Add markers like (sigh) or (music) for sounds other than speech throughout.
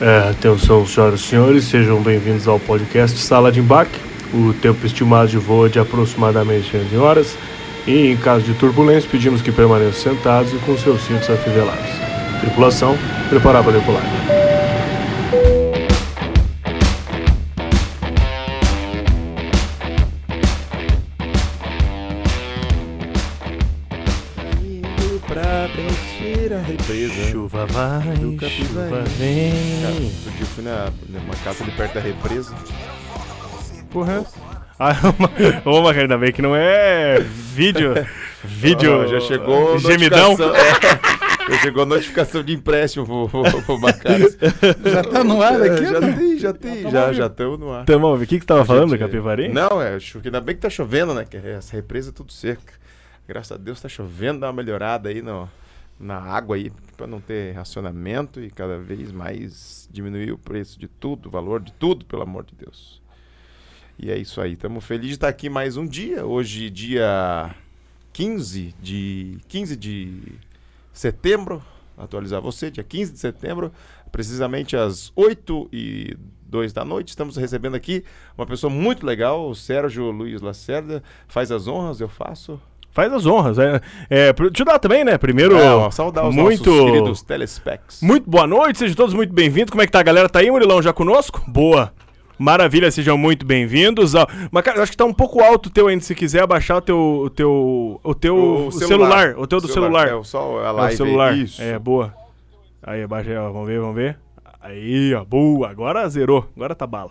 É, atenção, senhoras e senhores, sejam bem-vindos ao podcast Sala de Embarque. O tempo estimado de voo é de aproximadamente 11 horas e, em caso de turbulência, pedimos que permaneçam sentados e com seus cintos afivelados. Tripulação, preparar para decolar. Chuva vai, do Capivari. chuva Cara, vem. outro dia eu fui na, numa casa ali perto da represa. Porra. Ah, (laughs) uma, ô, Macario, ainda bem que não é vídeo. (laughs) Vídeo. Ó, já chegou Gemidão. É, já chegou notificação de empréstimo pro, pro, pro. Já tá no ar aqui? já né? tem, já tem, tamo já, ouvindo. já estamos no ar. Ver. O que, que você tava falando, Gente, Capivari? Não, é, ainda bem que tá chovendo, né? Que essa represa é tudo seca. Graças a Deus tá chovendo, dá uma melhorada aí no, na água aí, pra não ter racionamento e cada vez mais diminuir o preço de tudo, o valor de tudo, pelo amor de Deus. E é isso aí, estamos felizes de estar aqui mais um dia. Hoje, dia 15 de, 15 de setembro, atualizar você, dia 15 de setembro, precisamente às 8 e 2 da noite. Estamos recebendo aqui uma pessoa muito legal, o Sérgio Luiz Lacerda. Faz as honras, eu faço. Faz as honras. É, é, te dar também, né? Primeiro, É, saudar os muito, nossos queridos telespecs. muito boa noite, sejam todos muito bem-vindos. Como é que tá a galera? Tá aí, Murilão, já conosco? Boa. Maravilha, sejam muito bem-vindos. Ó, Mas, cara, eu acho que tá um pouco alto o teu ainda, se quiser abaixar o teu, o teu, o teu O celular. o teu do celular. É, o só a É, live o celular. Isso. É, boa. Aí, abaixa aí, ó. Vamos ver, vamos ver. Aí, ó. Boa. Agora zerou. Agora tá bala.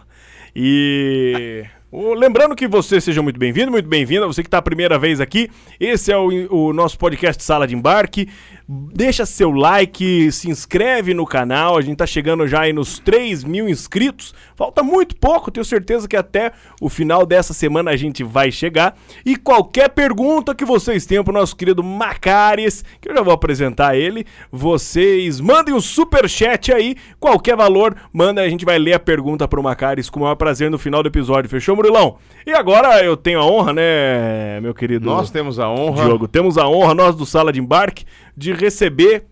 E. o- lembrando que você seja muito bem-vindo, muito bem-vinda. Você que está a primeira vez aqui. Esse é o, o nosso podcast Sala de Embarque. Deixa seu like, se inscreve no canal. A gente tá chegando já aí nos 3 mil inscritos. Falta muito pouco, tenho certeza que até o final dessa semana a gente vai chegar. E qualquer pergunta que vocês tenham pro nosso querido Macares, que eu já vou apresentar ele, vocês mandem um super chat aí, qualquer valor, manda, a gente vai ler a pergunta pro Macares com o maior prazer no final do episódio. Fechou, Murilão? E agora eu tenho a honra, né, meu querido Nós temos a honra. Diogo, temos a honra, nós do Sala de Embarque, de receber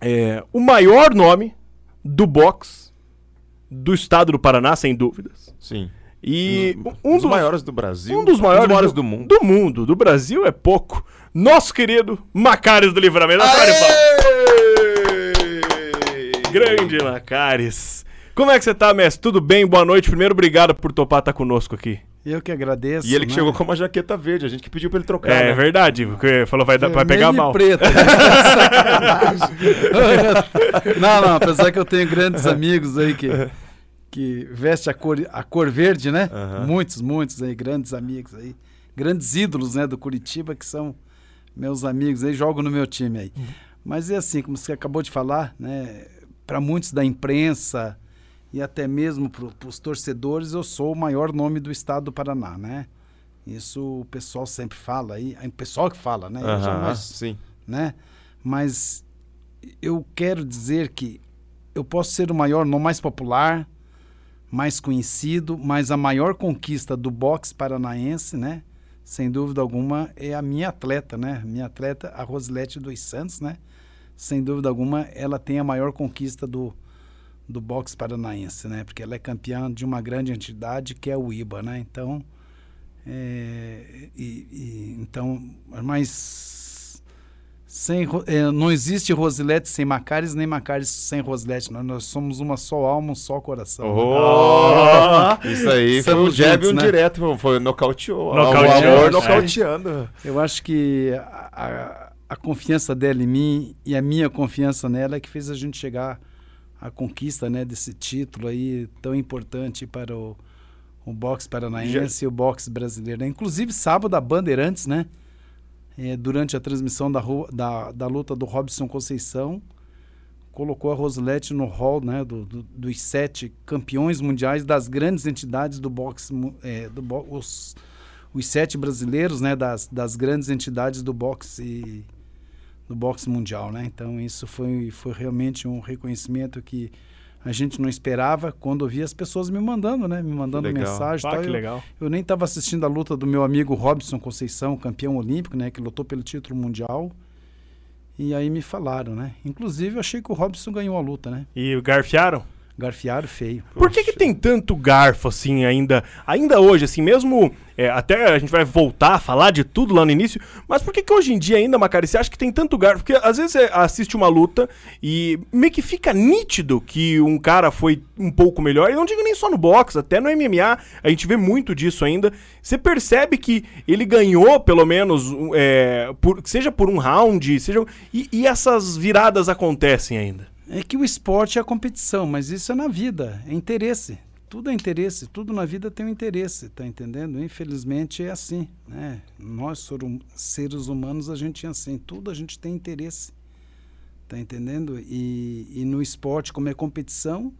é, o maior nome do box do estado do Paraná, sem dúvidas. Sim. E Um, dos maiores do Brasil. um dos maiores, do mundo. Do mundo. Do Brasil é pouco. Nosso querido Macares do Livramento. Grande Macares. Como é que você tá, mestre? Tudo bem? Boa noite. Primeiro, obrigado por topar estar conosco aqui. Eu que agradeço. E ele que né? chegou com uma jaqueta verde, a gente que pediu pra ele trocar. é né? verdade, porque falou vai, dar- vai pegar mal. preto. (laughs) Sacanagem. não, não, apesar que eu tenho grandes (laughs) amigos aí que, que vestem a cor, a cor verde, né? Aham. Muitos, muitos aí, grandes amigos aí. Grandes ídolos, né, do Curitiba, que são meus amigos aí, jogam no meu time aí. Mas é assim, como você acabou de falar, né? Para muitos da imprensa e até mesmo para os torcedores, eu sou o maior nome do estado do Paraná, né? Isso o pessoal sempre fala aí, é o pessoal que fala, né? Eu Aham, jamais sim. né? Mas eu quero dizer que eu posso ser o maior, não mais popular, mais conhecido, mas a maior conquista do boxe paranaense, né? Sem dúvida alguma, é a minha atleta, né? Minha atleta, a Rosilete dos Santos, né? Sem dúvida alguma, ela tem a maior conquista do, do boxe paranaense, né? Porque ela é campeã de uma grande entidade que é o IBA, né? Então, é, e, e- então, mas sem, é, não existe Rosilete sem Macares, nem Macares sem Rosilete. Nós, nós somos uma só alma, um só coração. né? Oh, isso aí foi um jab e um né? direto, foi- foi nocauteou. Nocauteou, o amor é. nocauteando. Eu acho que a, a- a confiança dela em mim e a minha confiança nela é que fez a gente chegar à conquista né, desse título aí tão importante para o, o boxe paranaense e o boxe brasileiro. né? Inclusive, sábado, a Bandeirantes, né? eh, durante a transmissão da, da, da luta do Robson Conceição, colocou a Rosilete no hall né, do- do- dos sete campeões mundiais das grandes entidades do boxe, eh, do os, os sete brasileiros né, das, das grandes entidades do boxe do boxe mundial, né? Então isso foi, foi realmente um reconhecimento que a gente não esperava quando eu vi as pessoas me mandando, né? Me mandando legal. mensagem. e Ah, tal. que Eu- legal. eu nem estava assistindo a luta do meu amigo Robson Conceição, campeão olímpico, né? Que lutou pelo título mundial. E aí me falaram, né? Inclusive, eu achei que o Robson ganhou a luta, né? E garfiaram? Garfiaram feio. Por que, que tem tanto garfo assim ainda, ainda hoje, assim, mesmo é, até a gente vai voltar a falar de tudo lá no início, mas por que, que hoje em dia ainda, Macari, você acha que tem tanto garfo? Porque às vezes você assiste uma luta e meio que fica nítido que um cara foi um pouco melhor, e não digo nem só no boxe, até no MMA, a gente vê muito disso ainda. Você percebe que ele ganhou, pelo menos, é, por, seja por um round, seja. E, e essas viradas acontecem ainda. É que o esporte é a competição, mas isso é na vida, é interesse. Tudo é interesse, tudo na vida tem um interesse, tá entendendo? Infelizmente é assim, né? Nós, seres humanos, a gente é assim, tudo a gente tem interesse, tá entendendo? E, e no esporte, como é competição,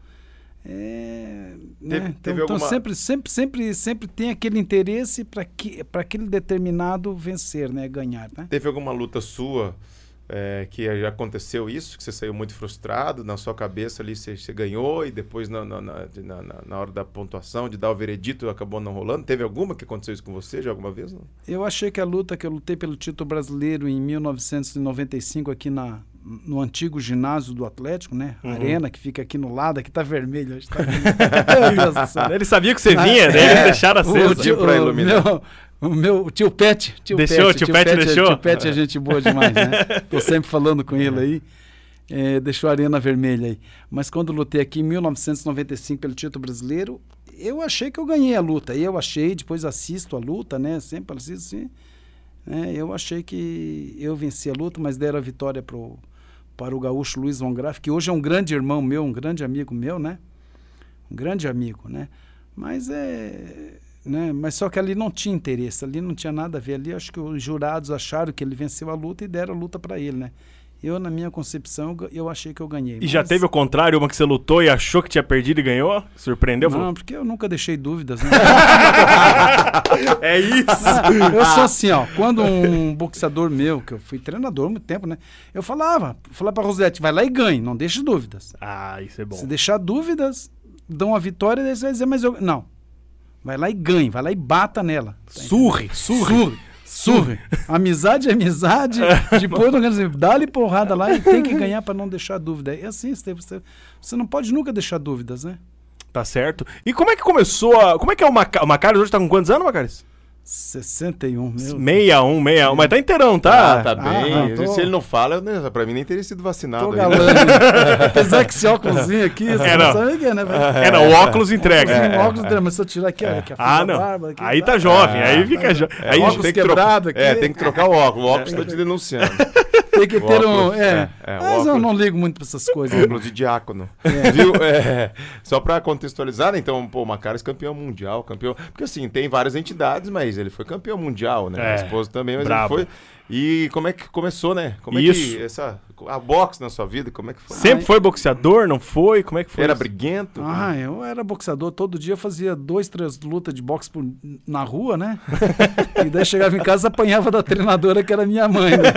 é, né? teve, então, então alguma... sempre, sempre, sempre, sempre tem aquele interesse para que, aquele determinado vencer, né? Ganhar, né? Teve alguma luta sua é, que já aconteceu isso, que você saiu muito frustrado, na sua cabeça ali você, você ganhou e depois na, na, na, na, hora da pontuação, de dar o veredito, acabou não rolando? Teve alguma que aconteceu isso com você já alguma vez? Não? Eu achei que a luta que eu lutei pelo título brasileiro em 1995 aqui na, no antigo ginásio do Atlético, né? Uhum. Arena, que fica aqui no lado, aqui tá vermelho. Tá (laughs) Ele sabia que você vinha, né? Eles deixaram aceso. O, tio, o, meu, o meu tio Pet. Tio deixou, Pet, tio, tio Pet, Pet deixou? Tio Pet é gente boa demais, né? (laughs) Tô sempre falando com ele aí. É, deixou a arena vermelha aí. Mas quando lutei aqui em 1995 pelo título brasileiro, eu achei que eu ganhei a luta. E eu achei, depois assisto a luta, né? Sempre assisto assim. Né? Eu achei que eu venci a luta, mas deram a vitória pro, para o gaúcho Luiz Von Graff, que hoje é um grande irmão meu, um grande amigo meu, né? Um grande amigo, né? Mas é né? Mas só que ali não tinha interesse, ali não tinha nada a ver. Ali acho que os jurados acharam que ele venceu a luta e deram a luta para ele, né? Eu, na minha concepção, eu achei que eu ganhei. E mas... já teve o contrário, uma que você lutou e achou que tinha perdido e ganhou? Surpreendeu? Não, porque eu nunca deixei dúvidas. Né? (laughs) é isso! Não, (laughs) eu sou assim, ó. Quando um boxeador meu, que eu fui treinador há muito tempo, né? Eu falava, falava pra Rosete, vai lá e ganhe, não deixe dúvidas. Ah, isso é bom. Se deixar dúvidas, dão a vitória, daí você vai dizer, mas eu. Não, Vai lá e ganhe, vai lá e bata nela. Tá surre, surre. Surre. Surre. (laughs) amizade é amizade. Depois não quer dizer, dá-lhe porrada lá e tem que ganhar para não deixar dúvida. É assim, você, você não pode nunca deixar dúvidas, né? Tá certo. E como é que começou a. Como é que é o Macaris? O Macaris hoje tá com quantos anos, Macaris? 61, meu. 61, 61. Mas tá inteirão, tá? Ah, tá bem. Ah, tô... Se ele não fala, eu, pra mim nem teria sido vacinado. Tô galã. (laughs) Apesar que esse óculos aqui, (laughs) você é, não. sabe o que é, né? É, não, o óculos entrega. É. O óculos entrega, mas se eu tirar aqui, é. aqui a ah, não. Barba, aqui, aí tá, tá jovem, aí fica jovem. É, aí óculos tem que quebrado aqui. É, tem que trocar o óculos. O óculos tá te denunciando. Tem que ter um. É, é, mas eu não ligo muito pra essas coisas. Óculos de diácono. É. Viu? É, só pra contextualizar, né? Então, pô, o Macaras campeão mundial, campeão. Porque assim, tem várias entidades, mas ele foi campeão mundial, né? É, a esposa também, mas bravo. ele foi. E como é que começou, né? Como Isso. é que essa a boxe na sua vida, como é que foi? Sempre foi boxeador, não foi? Como é que foi? Era isso? briguento? Ah, eu era boxeador, todo dia fazia dois, três lutas de boxe por, na rua, né? (laughs) e daí chegava em casa apanhava da treinadora que era minha mãe, né?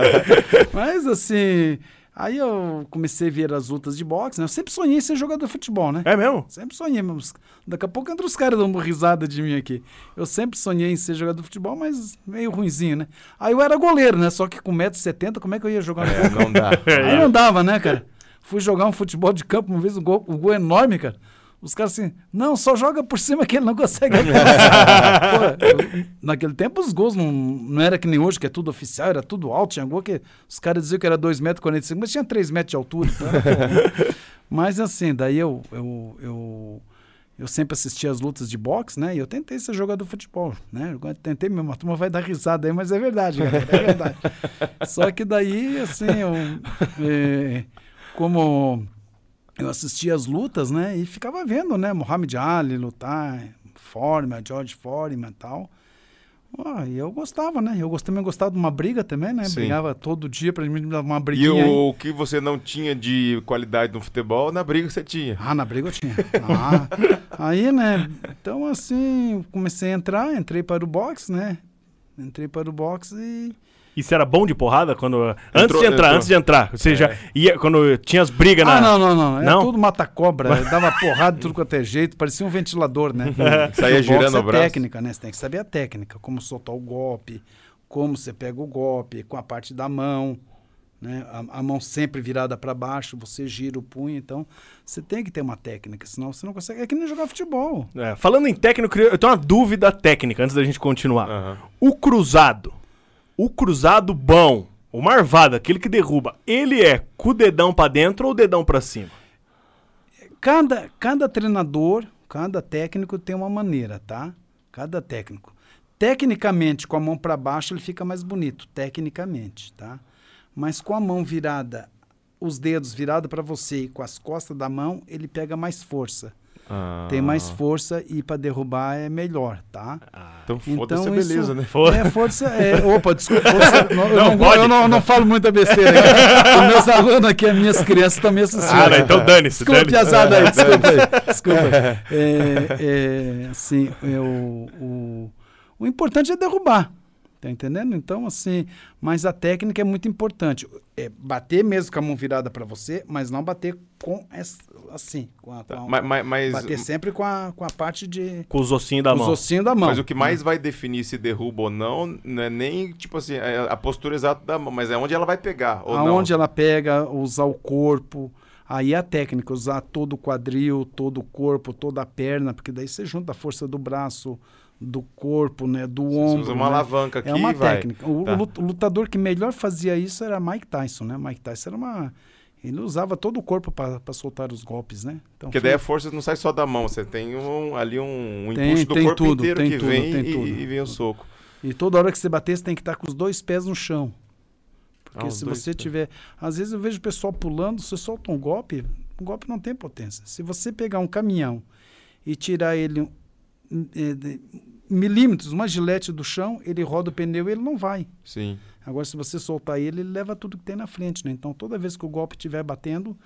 (laughs) Mas assim, Aí eu comecei a ver as lutas de boxe, né? Eu sempre sonhei em ser jogador de futebol, né? É mesmo? Sempre sonhei. Mas daqui a pouco entra os caras dando uma risada de mim aqui. Eu sempre sonhei em ser jogador de futebol, mas meio ruimzinho, né? Aí eu era goleiro, né? Só que com 1,70m, como é que eu ia jogar no é, Não dá. Aí não dava, né, cara? Fui jogar um futebol de campo uma vez, um gol, um gol enorme, cara. Os caras assim, não, só joga por cima que ele não consegue (laughs) Pô, Naquele tempo os gols não, não era que nem hoje, que é tudo oficial, era tudo alto. Tinha gol que os caras diziam que era 2,45 metros, mas tinha 3 metros de altura. Então (laughs) mas assim, daí eu, eu, eu, eu sempre assisti as lutas de boxe, né? E eu tentei ser jogador de futebol, né? Eu tentei mesmo, a turma vai dar risada aí, mas é verdade, galera, é verdade. (laughs) Só que daí, assim, eu, é, como eu assistia as lutas, né? E ficava vendo, né? Muhammad Ali lutar, Foreman, George Foreman e tal. Oh, e eu gostava, né? Eu também gostava de uma briga também, né? Sim. Brigava todo dia pra mim dar uma briguinha. E o, o, que você não tinha de qualidade no futebol, na briga você tinha. Ah, na briga eu tinha. Ah, aí, né? Então, assim, comecei a entrar, entrei para o boxe, né? Entrei para o boxe e isso era bom de porrada quando. Entrou, antes de entrar, entrou. antes de entrar. Ou seja, é. ia, quando tinha as brigas na. Ah, não, não, não. Era não? tudo mata-cobra. dava porrada tudo quanto é jeito. Parecia um ventilador, né? Saía girando o é braço. técnica, né? Você tem que saber a técnica. Como soltar o golpe, como você pega o golpe, com a parte da mão. né? A, a mão sempre virada para baixo, você gira o punho, então você tem que ter uma técnica, senão você não consegue. É que nem jogar futebol. É, falando em técnico, eu tenho uma dúvida técnica antes da gente continuar. Aham. O cruzado, o cruzado bom, o marvado, aquele que derruba, ele é com o dedão pra dentro ou o dedão pra cima? Cada, cada treinador, cada técnico tem uma maneira, tá? Cada técnico. Tecnicamente, com a mão para baixo, ele fica mais bonito, tecnicamente, tá? Mas com a mão virada, os dedos virados para você e com as costas da mão, ele pega mais força. Ah. Tem mais força e para derrubar é melhor, tá? Então foda-se Então, a beleza, isso- né? Foda- É, força. É, opa, desculpa. Força, (laughs) não, eu, Não, eu não, eu não falo muita besteira aqui. Os meus alunos aqui, as minhas crianças estão me assistindo. Ah, não, então dane-se, Desculpa, piazada aí, desculpa aí. Desculpa. É, é, assim, é, o, o, o importante é derrubar. Tá entendendo? Então, assim, mas a técnica é muito importante. É bater mesmo com a mão virada para você, mas não bater com essa, assim, com a, com a- Mas, mas, mas, bater sempre com a, com a parte de Com os ossinhos da os mão. ossinhos da mão. mas o que mais vai definir se derruba ou não, não é nem, tipo assim, é a postura exata da mão, mas é onde ela vai pegar, ou Aonde não. ela pega, usar o corpo. Aí a técnica, usar todo o quadril, todo o corpo, toda a perna, porque daí você junta a força do braço, do corpo, né, do Você ombro. usa uma né? alavanca aqui É uma vai. técnica. O, Tá. o lutador que melhor fazia isso era Mike Tyson, né? Mike Tyson era uma. Ele usava todo o corpo para soltar os golpes, né? Então, Porque foi- daí a força não sai só da mão, você tem um, ali um, um Tem- impulso do corpo tudo, inteiro tem que tudo, vem e, tudo. e vem o soco. E toda hora que você bater, você tem que estar com os dois pés no chão. Porque Ah, se você pés. tiver. Às vezes eu vejo o pessoal pulando, você solta um golpe, o golpe não tem potência. Se você pegar um caminhão e tirar ele um, eh, de- milímetros, uma gilete do chão, ele roda o pneu e ele não vai. Sim. Agora, se você soltar ele, ele leva tudo que tem na frente, né? Então, toda vez que o golpe estiver batendo,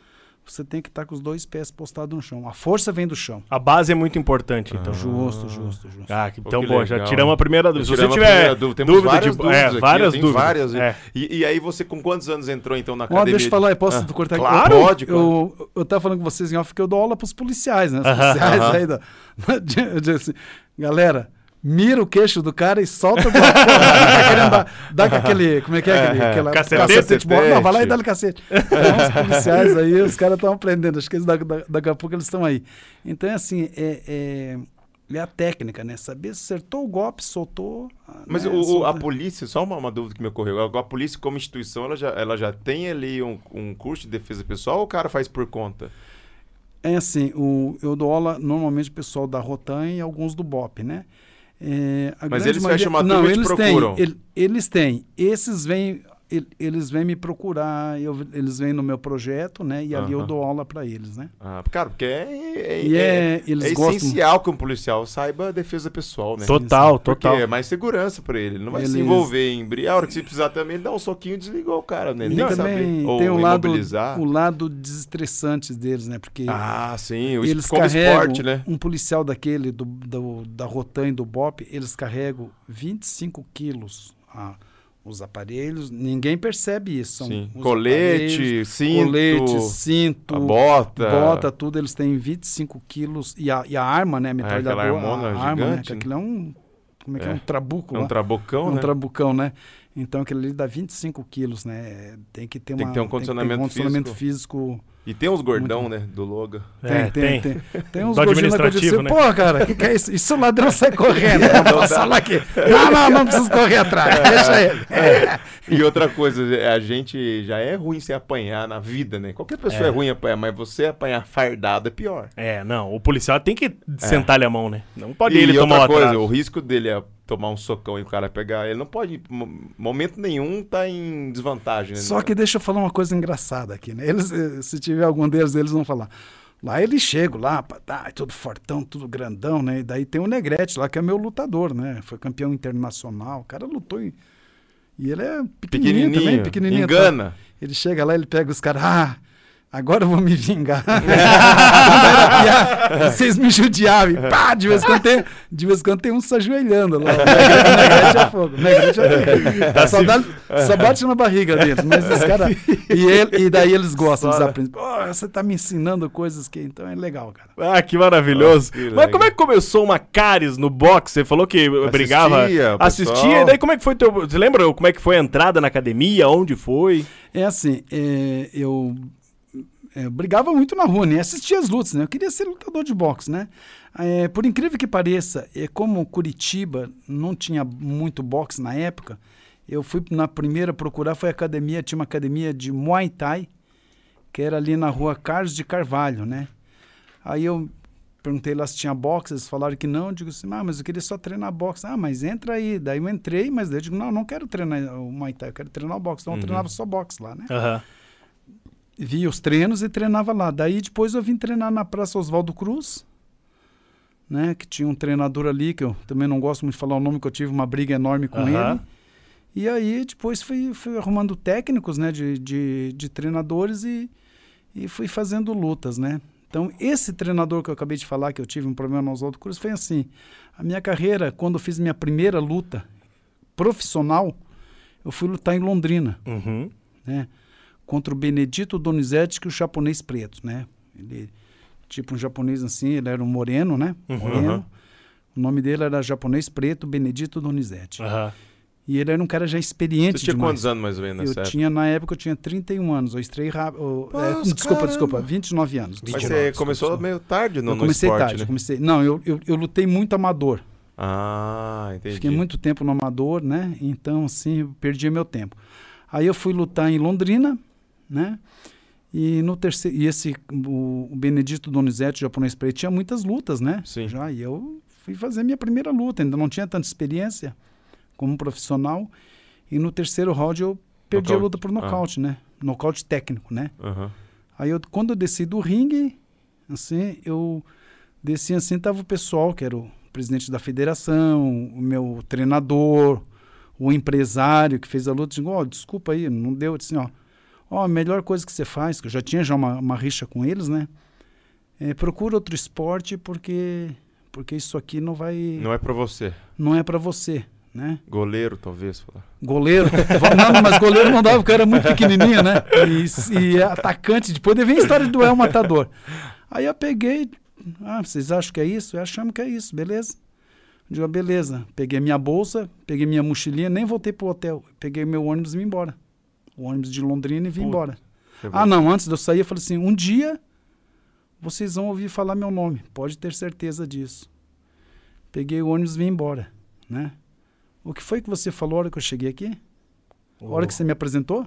você tem que estar com os dois pés postados no chão. A força vem do chão. A base é muito importante, então. Justo, justo, justo. Ah, que- então, que bom, já tiramos a primeira dúvida. Se você tiver dúvida. Temos dúvida várias de dúvidas é, aqui, várias dúvidas. várias. É. E, e aí você com quantos anos entrou então na Ó, academia? deixa eu falar, eu posso Ah, cortar aqui? claro, Eu- pode, claro. Eu, eu tava falando com vocês em off que eu dou aula pros policiais, né? Os policiais aí da, (laughs) assim, galera, mira o queixo do cara e solta do tá querendo dar, dá com aquele, como é que é? Aquele, É, aquela, cacetete. de bola. Não, vai lá e dá-lhe cacete. Então, os policiais aí, os caras estão aprendendo, acho que eles, da- da- daqui a pouco eles estão aí. Então, é assim, é, é, é a técnica, né? Saber se acertou o golpe, soltou. Mas né? o- a polícia, só uma, uma dúvida que me ocorreu. A, a polícia como instituição, ela já, ela já tem ali um, um curso de defesa pessoal ou o cara faz por conta? É assim, o, eu dou aula normalmente o pessoal da Rotan e alguns do BOP, né? É, Mas eles fecham uma turma e eles procuram. têm, ele- eles têm. Esses vêm, eles vêm me procurar, eu- eles vêm no meu projeto, né? E ali eu Aham. dou aula para eles, né? Ah, cara, porque é, é, E é- é, eles é gostam. essencial que um policial saiba a defesa pessoal, né? Total, Porque total. é mais segurança pra ele. Ele não vai se Eles- envolver em briga. A hora que se precisar também, ele dá um soquinho e desligou o cara, né? E Nem também saber. Ou tem o lado, o lado desestressante deles, né? Porque Ah, sim. O eles como carregam esporte, né? um policial daquele do, do- da Rotan e do BOP, eles carregam 25 quilos. ah, os aparelhos, ninguém percebe isso. São Colete, cinto, colete, cinto, bota. bota, tudo, eles têm 25 quilos. E a, e a arma, né? A metralhadora, aquela armona a arma, né? gigante, Que né? aquilo é um. Como é que é? É. Um trabuco É um lá. trabucão, um né? trabucão, né? Então aquele ali dá 25 quilos, né? Tem que ter, uma, Tem que ter um condicionamento condicionamento físico. E tem uns gordão, né? Do Loga. É, tem, tem, tem. Tem uns Do gordinhos na administrativo, condição. né? Pô, cara, que que é isso? Isso o ladrão sai (laughs) correndo. Vamos passar lá aqui. Não, não, não precisa correr atrás. Deixa ele. (laughs) É. E outra coisa, a gente já é ruim se apanhar na vida, né? Qualquer pessoa é, É. ruim apanhar, mas você apanhar fardado é pior. É, não, o policial tem que sentar-lhe a mão, né? Não pode e ele tomar outra coisa, o risco dele é tomar um socão e o cara pegar, ele não pode, momento nenhum, tá em desvantagem. Né? Só que deixa eu falar uma coisa engraçada aqui, né? Eles, eh, se tiver algum deles, eles vão falar. Lá eles chegam lá, tá, tudo fortão, tudo grandão, né? E daí tem o Negrete lá, que é meu lutador, né? Foi campeão internacional. O cara lutou em... E ele é pequenininho, pequenininho, também, pequenininho. tá? engana. Ele chega lá, ele pega os caras, ah, Agora eu vou me vingar. (laughs) Vocês me judiavam. Pá, de vez em quando tem, de vez em quando tem um se ajoelhando lá. (laughs) Negrete é fogo. Negrete é fogo. Só, dá, só bate na barriga deles. Mas os caras. E, ele, e daí eles gostam, eles aprendem. Pô, você tá me ensinando coisas que. Então é legal, cara. Ah, que maravilhoso. Oh, que mas como é que começou uma caris no boxe? Você falou que assistia, brigava. Assistia. E daí como é que foi teu. Você lembra como é que foi a entrada na academia? Onde foi? É assim, é, eu é, brigava muito na rua, nem assistia as lutas, né? Eu queria ser lutador de boxe, né? É, por incrível que pareça, é, como Curitiba não tinha muito boxe na época, eu fui na primeira procurar, foi a academia, tinha uma academia de Muay Thai, que era ali na rua Carlos de Carvalho, né? Aí eu perguntei lá se tinha boxe, eles falaram que não, eu digo assim, ah, mas eu queria só treinar boxe. Ah, mas entra aí. Daí eu entrei, mas eu digo, não, não quero treinar o Muay Thai, eu quero treinar o boxe. Então uhum. eu treinava só boxe lá, né? Aham. Uhum via os treinos e treinava lá. Daí depois eu vim treinar na Praça Oswaldo Cruz, né? Que tinha um treinador ali, que eu também não gosto muito de falar o nome, que eu tive uma briga enorme com ele. E aí depois fui, fui arrumando técnicos, né? De, de, de treinadores e, e fui fazendo lutas, né? Então, esse treinador que eu acabei de falar, que eu tive um problema no Oswaldo Cruz, foi assim. A minha carreira, quando eu fiz minha primeira luta profissional, eu fui lutar em Londrina. Uhum. Né? Contra o Benedito Donizete, que é o japonês preto, né? Ele, tipo um japonês assim, ele era um moreno, né? Uhum. Moreno. O nome dele era japonês preto, Benedito Donizete. Uhum. E ele era um cara já experiente Você tinha demais. quantos anos mais ou menos nessa eu época? tinha, na época, eu tinha 31 anos. Eu estrei rápido. É, desculpa, caramba. desculpa, 29 anos. Mas 29, você começou desculpa. meio tarde no, eu comecei no esporte, tarde, né? comecei. Não, eu, eu, eu lutei muito amador. Ah, entendi. Fiquei muito tempo no amador, né? Então, assim, perdi meu tempo. Aí eu fui lutar em Londrina, né? E no terceiro, e esse o, o Benedito Donizete, japonês preto, tinha muitas lutas, né? Sim. Já e eu fui fazer minha primeira luta, ainda não tinha tanta experiência como profissional. E no terceiro round eu perdi nocaute. a luta por nocaute, ah. né? Nocaute técnico, né? Uhum. Aí eu, quando eu desci do ringue, assim, eu desci assim, tava o pessoal, que era o presidente da federação, o meu treinador, o empresário que fez a luta, digo, ó, oh, desculpa aí, não deu, eu disse assim, ó, ó, a melhor coisa que você faz, que eu já tinha já uma, uma rixa com eles, né? É, procura outro esporte porque porque isso aqui não vai não é para você. Não é para você né? Goleiro talvez goleiro? Não, mas goleiro não dava porque era muito pequenininho né? E, e atacante depois vem a história do El Matador. Aí eu peguei ah vocês acham que é isso? Eu achamos que é isso beleza. Eu digo, ah, beleza. Peguei minha bolsa peguei minha mochilinha nem voltei pro hotel. Peguei meu ônibus e vim embora o ônibus de Londrina e vim Puta, embora. Ah, não, antes de eu sair, eu falei assim: um dia vocês vão ouvir falar meu nome, pode ter certeza disso. Peguei o ônibus e vim embora, né? O que foi que você falou a hora que eu cheguei aqui? A hora que você me apresentou?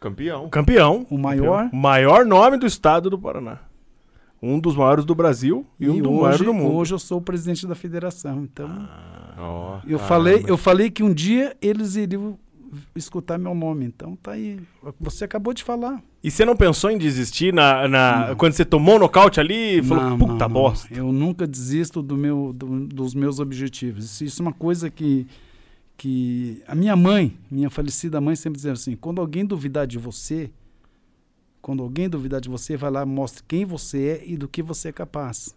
Campeão. Campeão. O maior. Campeão. Maior nome do estado do Paraná. Um dos maiores do Brasil e, e um dos maiores do mundo. Hoje eu sou o presidente da federação. Então, ah, eu, falei, eu falei que um dia eles iriam escutar meu nome. Então tá aí. Você acabou de falar. E você não pensou em desistir na, na quando você tomou o nocaute ali falou, não, puta não, bosta? Eu nunca desisto do meu, do, dos meus objetivos. Isso, isso, é uma coisa que, que. A minha mãe, minha falecida mãe, sempre dizia assim: quando alguém duvidar de você, quando alguém duvidar de você, vai lá mostre quem você é e do que você é capaz.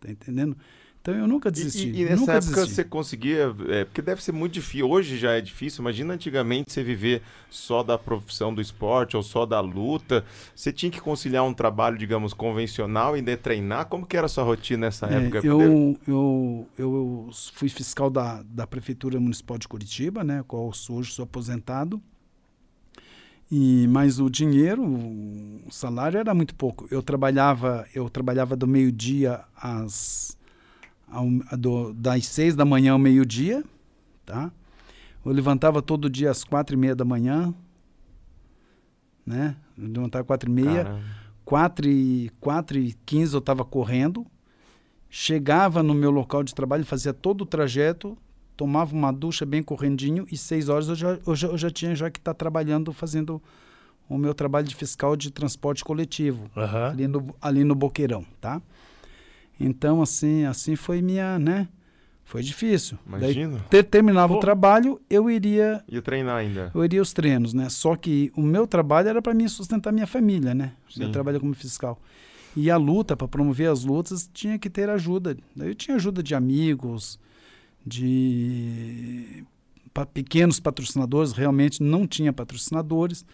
Tá entendendo? Então eu nunca desisti. E, e nessa nunca época desisti. você conseguia. É, porque deve ser muito difícil. Hoje já é difícil. Imagina antigamente você viver só da profissão do esporte ou só da luta. Você tinha que conciliar um trabalho, digamos, convencional e ainda treinar. Como que era a sua rotina nessa é, época? Eu, eu, eu fui fiscal da, da Prefeitura Municipal de Curitiba, né? Qual hoje sou aposentado. E, mas o dinheiro, o salário era muito pouco. Eu trabalhava, eu trabalhava do meio-dia às ao, do, das seis da manhã ao meio-dia, tá? Eu levantava todo dia às quatro e meia da manhã, né? Eu levantava quatro e meia, quatro e, quatro e quinze eu estava correndo, chegava no meu local de trabalho, fazia todo o trajeto, tomava uma ducha bem correndinho e seis horas eu já, eu já, eu já tinha já que estar tá trabalhando, fazendo o meu trabalho de fiscal de transporte coletivo, uhum. ali, no, ali no Boqueirão, tá? Então, assim, assim foi minha, né? Foi difícil. Imagina. Daí, ter, terminava Pô. o trabalho, eu iria Ia treinar ainda. eu iria aos treinos, né? Só que o meu trabalho era para mim sustentar minha família, né? Eu Sim. trabalho como fiscal. E a luta, para promover as lutas, tinha que ter ajuda. Daí Eu tinha ajuda de amigos, de pa- pequenos patrocinadores, realmente não tinha patrocinadores,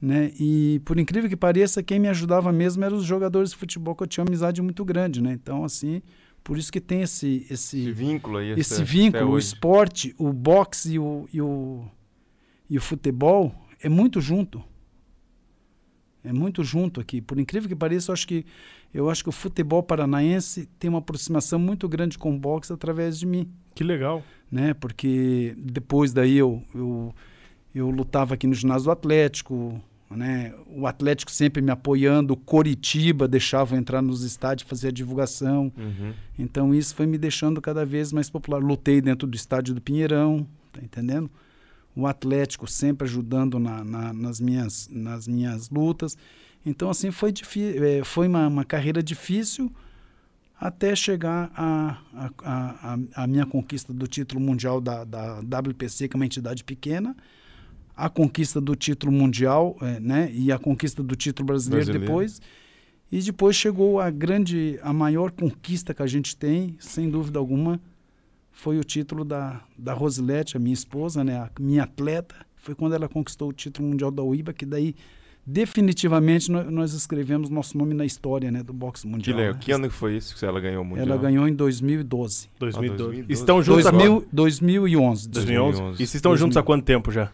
né? E por incrível que pareça, quem me ajudava mesmo eram os jogadores de futebol que eu tinha uma amizade muito grande, né? Então, assim, por isso que tem esse Esse esse vínculo aí. esse até- vínculo, até o esporte, o boxe e o, e o, e o futebol é muito junto. É muito junto aqui. Por incrível que pareça, eu acho que, eu acho que o futebol paranaense tem uma aproximação muito grande com o boxe através de mim. Que legal. Né? Porque depois daí eu, eu, eu lutava aqui no ginásio do Atlético, né? o Atlético sempre me apoiando, o Coritiba deixava eu entrar nos estádios fazer a divulgação. Uhum. Então isso foi me deixando cada vez mais popular. Lutei dentro do estádio do Pinheirão, tá entendendo? O Atlético sempre ajudando na, na- nas, minhas, nas minhas lutas. Então assim foi eh, foi uma, uma carreira difícil até chegar a, a, a, a- a minha conquista do título mundial da, da WPC, que é uma entidade pequena, a conquista do título mundial, eh, né? E a conquista do título brasileiro, Brasileiro. depois. E depois chegou a grande, a maior conquista que a gente tem, sem dúvida alguma, foi o título da, da Rosilete, a minha esposa, né, a minha atleta. Foi quando ela conquistou o título mundial da UIBA, que daí definitivamente nós, nós escrevemos nosso nome na história né, do boxe Que mundial. legal. né. Que ano que foi isso que ela ganhou o Mundial? Ela ganhou em 2012. 2012. 2012. Estão juntos há 2000, quanto? 2011. 2011. 2011. E vocês estão juntos há quanto tempo já?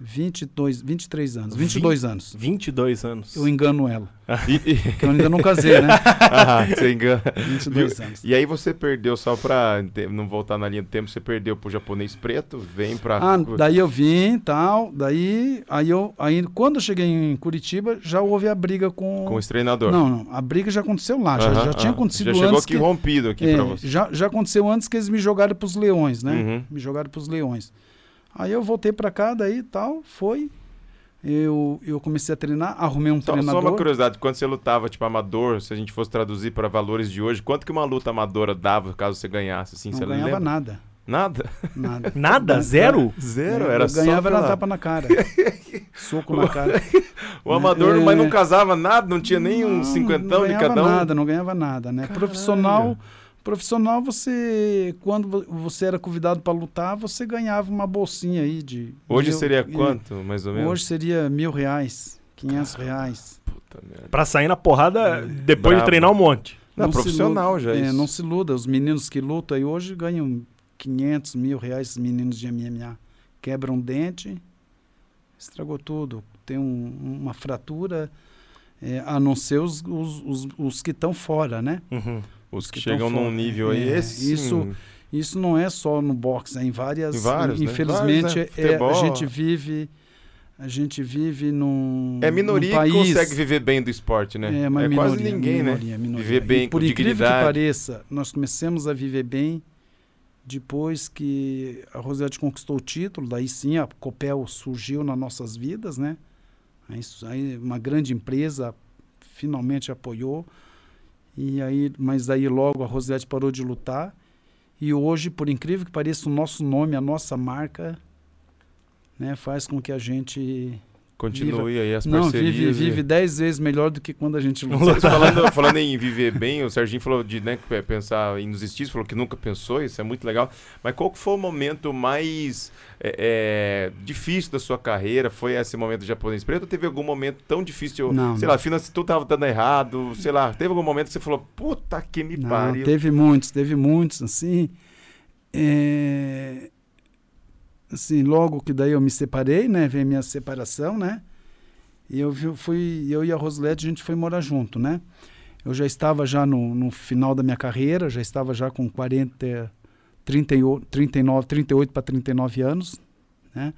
22, 23 anos, 22 anos. 22 anos. Eu engano ela, E, e- porque eu ainda não casei, né? (laughs) Ah, você engana. 22 anos. E aí você perdeu, só pra te- não voltar na linha do tempo, você perdeu pro japonês preto, vem pra... Ah, daí eu vim tal, daí aí eu aí quando eu cheguei em Curitiba já houve a briga com com esse treinador. Não, não, a briga já aconteceu lá, já, Aham, já tinha acontecido Já chegou antes aqui que rompido aqui é, pra você. já, já aconteceu antes que eles me jogaram pros leões, né? Uhum. Me jogaram pros leões. Aí eu voltei pra cá, daí tal, foi eu, eu comecei a treinar, arrumei um Só, só treinador. uma curiosidade, quando você lutava, tipo, amador, se a gente fosse traduzir para valores de hoje, quanto que uma luta amadora dava caso você ganhasse, assim, não você ganhava lembra? nada, Nada? nada. (laughs) Nada? Zero? Zero? É, Era eu só ganhava era pela- tapa na cara. (laughs) Soco na cara. O amador, É. mas não casava nada, não tinha nem um Não, cinquentão não de ganhava cada um? nada, não ganhava nada, né? Caralho. Profissional, profissional você quando vo- você era convidado para lutar, você ganhava uma bolsinha aí de Hoje mil- seria e- quanto, mais ou menos? Hoje seria mil reais, quinhentos reais. Puta merda. Pra sair na porrada depois Bravo. de treinar um monte. Não, se profissional iluda- já é, isso. Não se iluda, os meninos que lutam aí hoje ganham 500 mil reais, os meninos de MMA. Quebram um dente, estragou tudo. Tem um- uma fratura, é, a não ser os, os, os, os que estão fora, né? Uhum. Os que, que chegam num nível aí, É, esse isso-. Isso não é só no boxe, é em várias. Em vários, né? infelizmente, Vários, né? é- Futebol. a gente vive. A gente vive num. É minoria num país, que consegue viver bem do esporte, né? É, mas quase minoria, ninguém, minoria, né? minoria. Viver bem, E por com incrível dignidade. que pareça, nós começamos a viver bem depois que a Rosete conquistou o título, daí sim a Copel surgiu nas nossas vidas, né? Aí uma grande empresa finalmente apoiou. E aí, mas aí logo a Rosete parou de lutar. E hoje, por incrível que pareça, o nosso nome, a nossa marca, né, faz com que a gente Continue aí as não parcerias. vive e- vive dez vezes melhor do que quando a gente (laughs) luta. Falando, falando em viver bem, o Serginho falou de né, pensar em nos estímulos, falou que nunca pensou, isso é muito legal. Mas qual que foi o momento mais é, é, difícil da sua carreira? Foi esse momento do japonês preto ou teve algum momento tão difícil? Não, sei não. lá, finança, tudo tava dando errado, sei lá, teve algum momento que você falou, puta que me Não, pariu. teve muitos, teve muitos, assim. É, assim, logo que daí eu me separei, né? Veio a minha separação, né? E eu fui, eu e a Rosilete, a gente foi morar junto, né? Eu já estava já no, no final da minha carreira, já estava já com 40, 38, 39, 38 para 39 anos, né?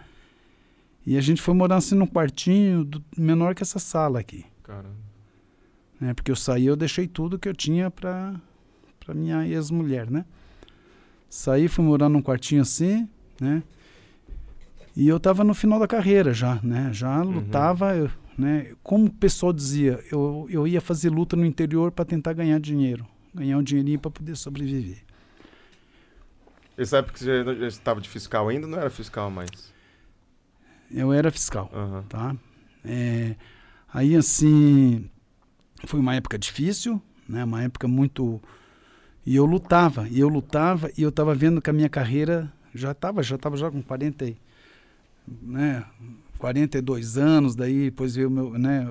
E a gente foi morar assim num quartinho do- menor que essa sala aqui Caramba. né? Porque eu saí, eu deixei tudo que eu tinha para para minha ex-mulher, né? Saí, fui morar num quartinho assim, né? E eu tava no final da carreira já, né? Já Uhum. lutava, eu- né? Como o pessoal dizia, eu, eu ia fazer luta no interior para tentar ganhar dinheiro, ganhar um dinheirinho para poder sobreviver. Essa época você já- estava de fiscal ainda, não era fiscal mais? Eu era fiscal, Aham. tá? É, aí, assim, foi uma época difícil, né? Uma época muito... E eu lutava, e eu lutava, e eu estava vendo que a minha carreira já estava já tava já com 40, e- né? 42 anos, daí depois veio o meu, né?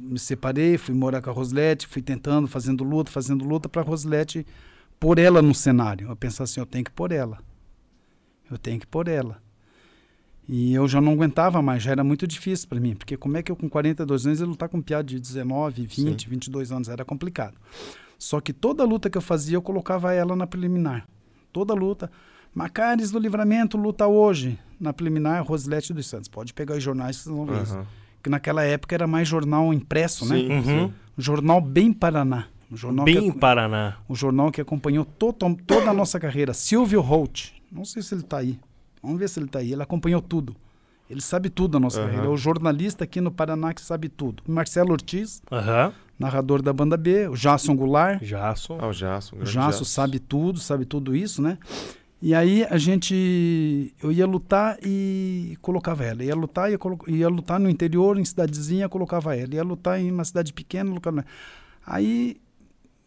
Me separei, fui morar com a Roslete, fui tentando, fazendo luta, fazendo luta para a Roslete pôr ela no cenário. Eu pensava assim, eu tenho que pôr ela. Eu tenho que pôr ela. E eu já não aguentava mais, já era muito difícil para mim, porque como é que eu com 42 anos ia lutar com um piada de 19, 20, 22 anos, era complicado. Só que toda luta que eu fazia, eu colocava ela na preliminar. Toda luta. Macares do Livramento luta hoje. Na preliminar, Rosilete dos Santos. Pode pegar os jornais que vocês vão ver isso. Aham. Que naquela época era mais jornal impresso, né? Sim, Uhum. sim. Um jornal bem Paraná. Um jornal que Bem ac- Paraná. o jornal que acompanhou to- to- toda a nossa carreira. Silvio Holt. Não sei se ele está aí. Vamos ver se ele está aí. Ele acompanhou tudo. Ele sabe tudo da nossa Aham. carreira. É o jornalista aqui no Paraná que sabe tudo. Marcelo Ortiz, Aham. narrador da banda B. O Jason Goulart. Jason. Ah, o Jasso. um O sabe tudo, sabe tudo isso, né? E aí a gente. Eu ia lutar e colocava ela. Ia lutar, ia, colo- ia lutar no interior, em cidadezinha, colocava ela. Ia lutar em uma cidade pequena, colocava ela. Aí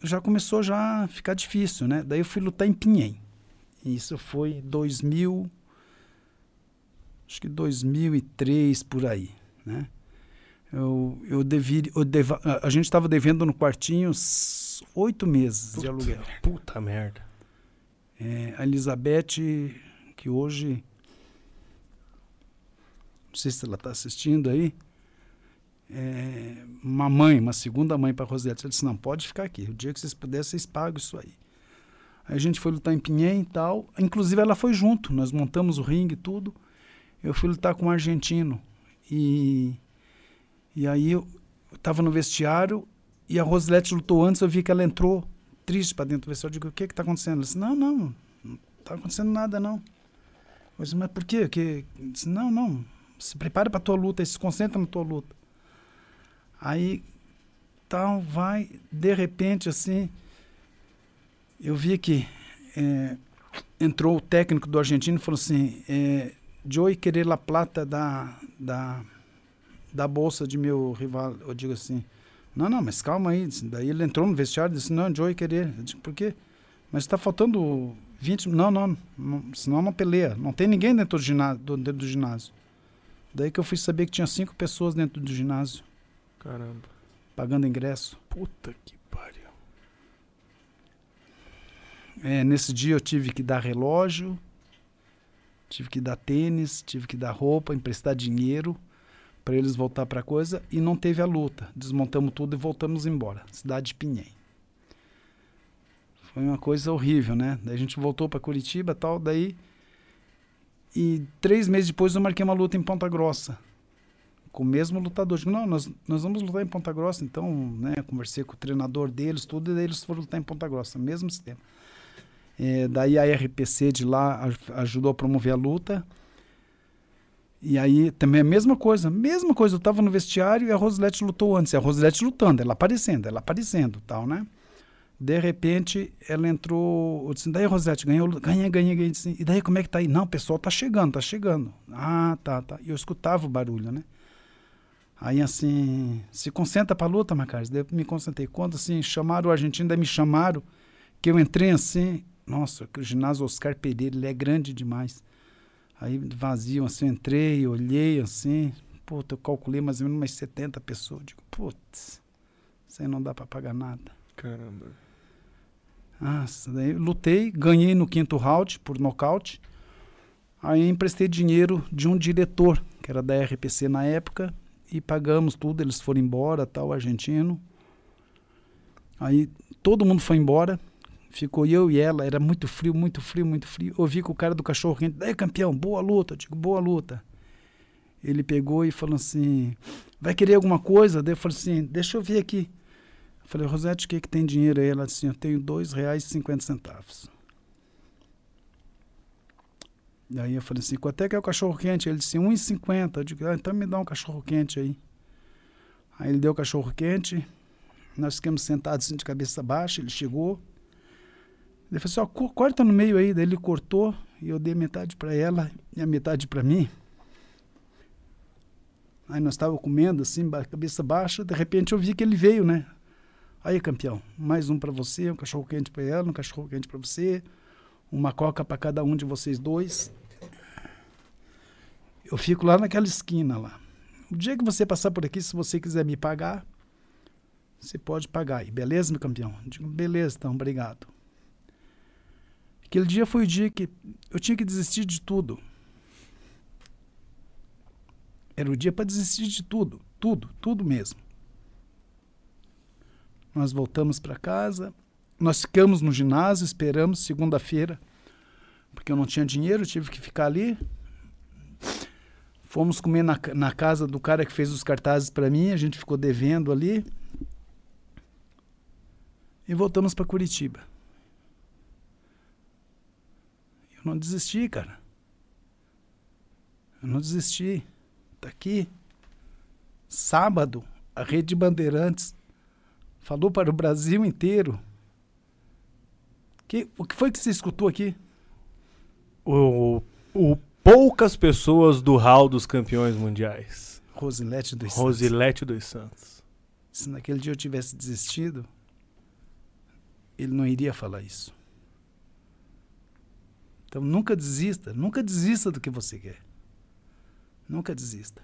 já começou já a ficar difícil, né? Daí eu fui lutar em Pinhém. Isso foi 2000. Acho que 2003 por aí, né? Eu, eu devi, eu deva- a- gente estava devendo no quartinho oito meses de aluguel. Puta merda. É, a Elizabeth, que hoje. Não sei se ela está assistindo aí. É, uma mãe, uma segunda mãe para Rosete. Ela disse: não, pode ficar aqui. O dia que vocês puderem, vocês pagam isso aí. Aí a gente foi lutar em Pinhém e tal. Inclusive ela foi junto. Nós montamos o ringue e tudo. Eu fui lutar com um argentino. E, e aí eu estava no vestiário e a Rosilete lutou antes. Eu vi que ela entrou triste para dentro do vestiário. Eu digo: o que está acontecendo? Ela disse: não, não, não está acontecendo nada não. Eu disse: mas por quê? Que... Eu disse, não, não. Se prepare para a tua luta se concentra na tua luta. Aí, tal, vai, de repente, assim, eu vi que é, entrou o técnico do argentino e falou assim, é, Joey querer la plata da, da, da bolsa de meu rival. Eu digo assim, não, não, mas calma aí. Daí ele entrou no vestiário e disse, não, Joey querer. Eu digo, por quê? Mas está faltando 20... Não, não, não, senão não peleia. Não tem ninguém dentro do, ginásio, dentro do ginásio. Daí que eu fui saber que tinha cinco pessoas dentro do ginásio, Caramba. pagando ingresso. Puta que pariu. É, nesse dia eu tive que dar relógio, tive que dar tênis, tive que dar roupa, emprestar dinheiro para eles voltar para coisa e não teve a luta. Desmontamos tudo e voltamos embora. Cidade de Pinhém. Foi uma coisa horrível, né? Daí a gente voltou para Curitiba tal, daí e três meses depois eu marquei uma luta em Ponta Grossa com o mesmo lutador. Digo, não, nós, nós vamos lutar em Ponta Grossa, então, né? Conversei com o treinador deles, tudo, e daí eles foram lutar em Ponta Grossa, mesmo sistema. É, daí a RPC de lá aj- ajudou a promover a luta. E aí também a mesma coisa, mesma coisa. Eu estava no vestiário e a Rosilete lutou antes. A Rosilete lutando, ela aparecendo, ela aparecendo tal, né? De repente ela entrou. Eu disse, daí Rosilete ganhou, ganhei, ganhei, ganhei. Disse, e daí como é que tá aí? Não, o pessoal tá chegando, tá chegando. Ah, tá, tá. E eu escutava o barulho, né? Aí assim, se concentra pra luta, Macares. Daí eu me concentrei. Quando assim, chamaram o argentino, daí me chamaram, que eu entrei assim, nossa, o ginásio Oscar Pereira, ele é grande demais. Aí vazio, assim, eu entrei, olhei assim, puta, eu calculei mais ou menos umas 70 pessoas. Digo, putz, isso aí não dá pra pagar nada. Caramba. Nossa, daí lutei, ganhei no quinto round por nocaute. Aí emprestei dinheiro de um diretor, que era da RPC na época, e pagamos tudo, eles foram embora, tal, argentino. Aí todo mundo foi embora, ficou eu e ela, era muito frio, muito frio, muito frio. Eu vi que o cara do cachorro quente, daí campeão, boa luta, eu digo, boa luta. Ele pegou e falou assim, vai querer alguma coisa? Daí eu falei assim, deixa eu ver aqui. Eu falei, Rosete, o que, que tem dinheiro aí? Ela disse, eu tenho R$ 2,50. Daí eu falei assim, quanto é que é o cachorro quente? Ele disse, R$ 1,50. Eu digo, ah, então me dá um cachorro quente aí. Aí ele deu o cachorro quente, nós ficamos sentados assim de cabeça baixa, ele chegou, Ele falou assim, ó, co- corta no meio aí. Daí ele cortou e eu dei metade para ela e a metade para mim. Aí nós estávamos comendo assim, cabeça baixa, de repente eu vi que ele veio, né? Aí, campeão, mais um para você, um cachorro quente para ela, um cachorro quente para você, uma coca para cada um de vocês dois. Eu fico lá naquela esquina lá. O dia que você passar por aqui, se você quiser me pagar, você pode pagar aí, beleza, meu campeão? Eu digo, beleza, então, obrigado. Aquele dia foi o dia que eu tinha que desistir de tudo. Era o dia para desistir de tudo, tudo, tudo mesmo. Nós voltamos para casa, nós ficamos no ginásio, esperamos segunda-feira, porque eu não tinha dinheiro, tive que ficar ali. Fomos comer na, na casa do cara que fez os cartazes para mim, a gente ficou devendo ali. E voltamos para Curitiba. Eu não desisti, cara. Eu não desisti. Tá aqui. Sábado, a Rede Bandeirantes falou para o Brasil inteiro. Que, o que foi que você escutou aqui? O, o poucas pessoas do hall dos campeões mundiais. Rosilete dos Santos. Rosilete dos Santos. Se naquele dia eu tivesse desistido, ele não iria falar isso. Então nunca desista, nunca desista do que você quer. Nunca desista.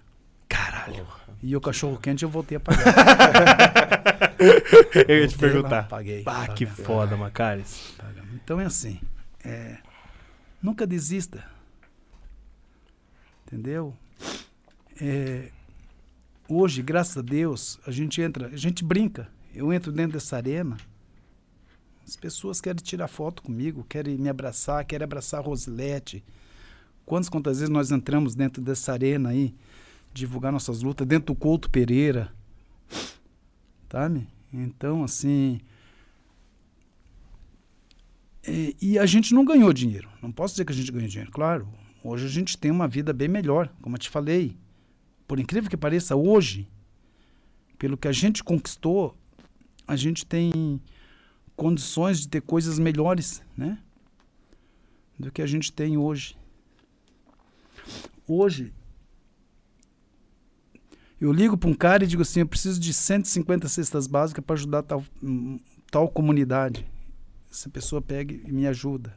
Caralho. E o cachorro quente eu voltei a pagar. (laughs) Eu ia te Voltei lá, perguntar. Paguei. Ah, que foda, Macares. Então é assim. é, nunca desista. Entendeu? É, hoje, graças a Deus, a gente entra, a gente brinca. Eu entro dentro dessa arena. As pessoas querem tirar foto comigo, querem me abraçar, querem abraçar a. Quantas quantas vezes nós entramos dentro dessa arena aí, divulgar nossas lutas, dentro do Couto Pereira. Sabe? Então, assim. é, e a gente não ganhou dinheiro. Não posso dizer que a gente ganhou dinheiro. Claro, hoje a gente tem uma vida bem melhor, como eu te falei. Por incrível que pareça, hoje, pelo que a gente conquistou, a gente tem condições de ter coisas melhores, né? Do que a gente tem hoje. Hoje, eu ligo para um cara e digo assim: eu preciso de 150 cestas básicas para ajudar tal, tal comunidade. Essa pessoa pega e me ajuda.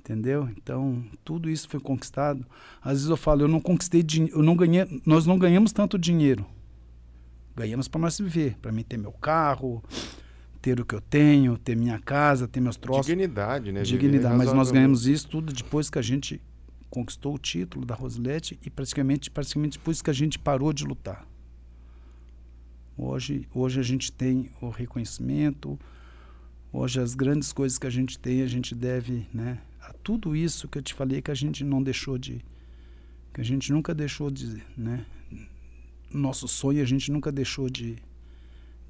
Entendeu? Então, tudo isso foi conquistado. Às vezes eu falo, eu não conquistei dinheiro, eu não ganhei, nós não ganhamos tanto dinheiro. Ganhamos para nós viver, para mim ter meu carro, ter o que eu tenho, ter minha casa, ter meus troços. Dignidade, né? Dignidade, mas nós ganhamos isso tudo depois que a gente conquistou o título da Rosilete e praticamente, praticamente depois que a gente parou de lutar. Hoje, hoje a gente tem o reconhecimento, hoje as grandes coisas que a gente tem, a gente deve, né, a tudo isso que eu te falei que a gente não deixou de que a gente nunca deixou de, né, nosso sonho a gente nunca deixou de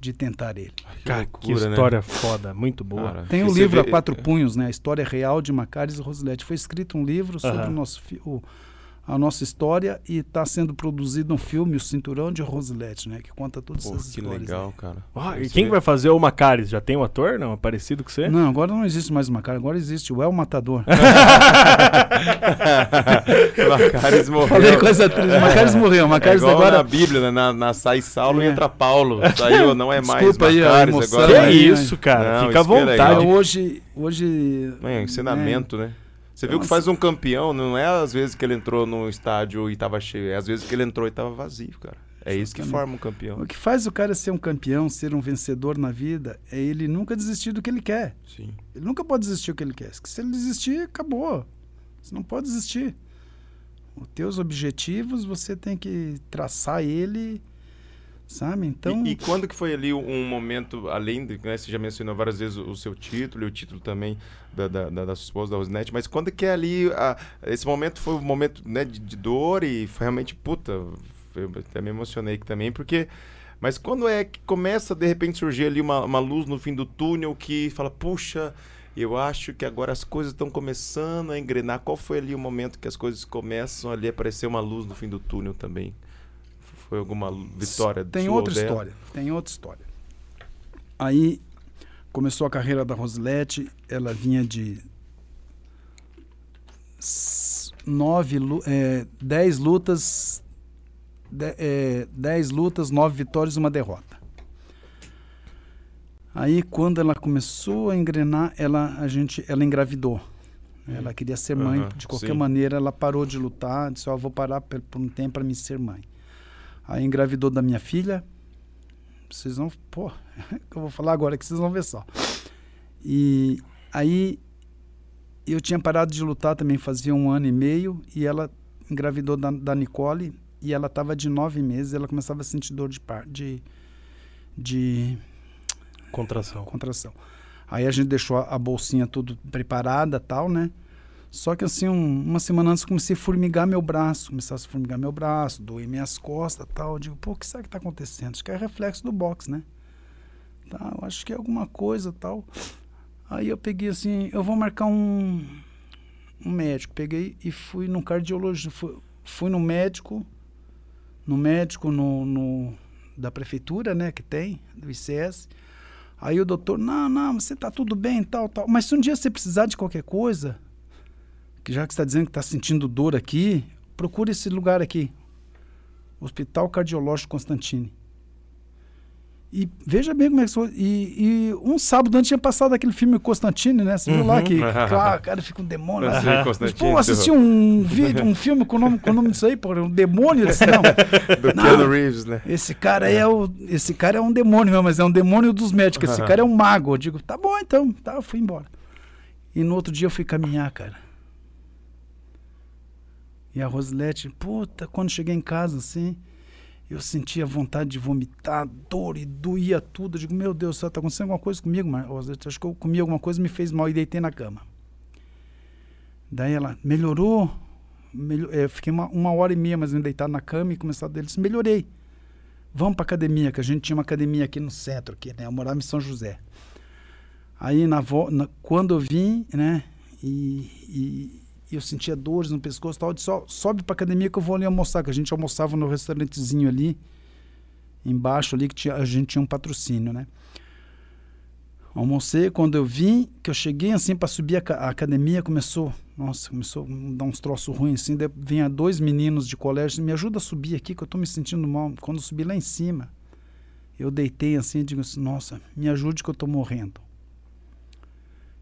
de tentar ele. Cara, que loucura, né? história foda, muito boa. Cara, Tem o você livro vê- A Quatro Punhos, né? A história real de Macares e Rosilete. Foi escrito um livro sobre Aham. o nosso, fi- o- a nossa história e está sendo produzido um filme, O Cinturão de Rosilete, né? Que conta todas Pô, essas que histórias. legal, aí. cara. Ah, e quem que vai fazer o Macares? Já tem um ator? Não, é parecido com você? Não, agora não existe mais o Macares, agora existe o El Matador. (laughs) Macares morreu. Falei coisa triste. O Macares morreu. O É Macares igual agora. na Bíblia, né? na, na sai Saulo e É. entra Paulo. Saiu, não é mais Desculpa aí a Macares emoção Que agora. aí, isso, cara? Não, Fica à que é vontade. hoje. hoje É, ensinamento, né? Você viu que faz um campeão, não é às vezes que ele entrou no estádio e tava cheio, é às vezes que ele entrou e tava vazio, cara. É isso que forma um campeão. O que faz o cara ser um campeão, ser um vencedor na vida, é ele nunca desistir do que ele quer. Sim. Ele nunca pode desistir do que ele quer. Se ele desistir, acabou. Você não pode desistir. Os teus objetivos, você tem que traçar ele, sabe? Então, E, e quando que foi ali um momento, além de, né, você já mencionou várias vezes o, o seu título e o título também da, da, da, da sua esposa, da Rosnete, mas quando que é ali, a- esse momento foi um momento né, de, de dor e foi realmente, puta, eu até me emocionei aqui também, porque... Mas quando é que começa, de repente, surgir ali uma, uma luz no fim do túnel que fala, puxa, eu acho que agora as coisas estão começando a engrenar. Qual foi ali o momento que as coisas começam ali a aparecer uma luz no fim do túnel também? Foi alguma vitória tem outra dela? história. Tem outra história. Aí, começou a carreira da Rosilete, ela vinha de nove, é, dez lutas, de- é, dez lutas, nove vitórias e uma derrota. Aí quando ela começou a engrenar, ela a gente, ela engravidou. Ela queria ser mãe Aham, de qualquer sim. maneira. Ela parou de lutar, disse: "Ó, vou parar por, por um tempo para me ser mãe". Aí engravidou da minha filha. Vocês vão, pô, (laughs) que eu vou falar agora que vocês vão ver só. E aí eu tinha parado de lutar também fazia um ano e meio e ela engravidou da, da Nicole e ela estava de nove meses. Ela começava a sentir dor de par, de, de Contração. contração. Aí a gente deixou a, a bolsinha tudo preparada tal, né? Só que assim, um- uma semana antes comecei a formigar meu braço, começar a formigar meu braço, doer minhas costas tal. Eu digo, pô, o que será que tá acontecendo? Acho que é reflexo do boxe, né? Tá, eu acho que é alguma coisa tal. Aí eu peguei assim, eu vou marcar um, um médico. Peguei e fui num cardiologista, fui, fui no médico, no médico no, no- da prefeitura, né, que tem, do ICS. Aí o doutor, não, não, você tá tudo bem, tal, tal. Mas se um dia você precisar de qualquer coisa, que já que está dizendo que está sentindo dor aqui, procure esse lugar aqui. Hospital Cardiológico Constantini. E veja bem como é que isso. E, e um sábado antes tinha passado aquele filme Constantine, né? Você viu lá Uhum. que, (laughs) claro, cara, fica um demônio. Lá. sei, Aham. Mas, pô, assisti um vídeo, um filme com o nome, com o nome disso aí, pô, um demônio. Disse, não, (laughs) Do Não. Keanu Reeves, né? esse cara é o. Esse cara é um demônio mesmo, mas é um demônio dos médicos. Esse cara é um mago. Eu digo, tá bom então. Tá, fui embora. E no outro dia eu fui caminhar, cara. E a Rosilete, puta, quando cheguei em casa, assim, eu sentia vontade de vomitar, dor e doía tudo. Eu digo, meu Deus do céu, tá acontecendo alguma coisa comigo, Rosilete? Acho que eu comi alguma coisa, me fez mal e deitei na cama. Daí ela, melhorou? Melho- é, fiquei uma, uma hora e meia mais ou deitado na cama e dele, disse, melhorei. Vamos pra academia, que a gente tinha uma academia aqui no centro, aqui, né? Eu morava em São José. Aí, na, na- quando eu vim, né? E, e- e eu sentia dores no pescoço tal, eu disse, "Ó, sobe pra academia que eu vou ali almoçar, que a gente almoçava no restaurantezinho ali, embaixo ali, que tinha, a gente tinha um patrocínio, né? Almocei, quando eu vim, que eu cheguei assim para subir a, a academia, começou, nossa, começou a dar uns troços ruins assim, daí vinha dois meninos de colégio, me ajuda a subir aqui que eu tô me sentindo mal. Quando eu subi lá em cima, eu deitei assim e digo assim, nossa, me ajude que eu tô morrendo.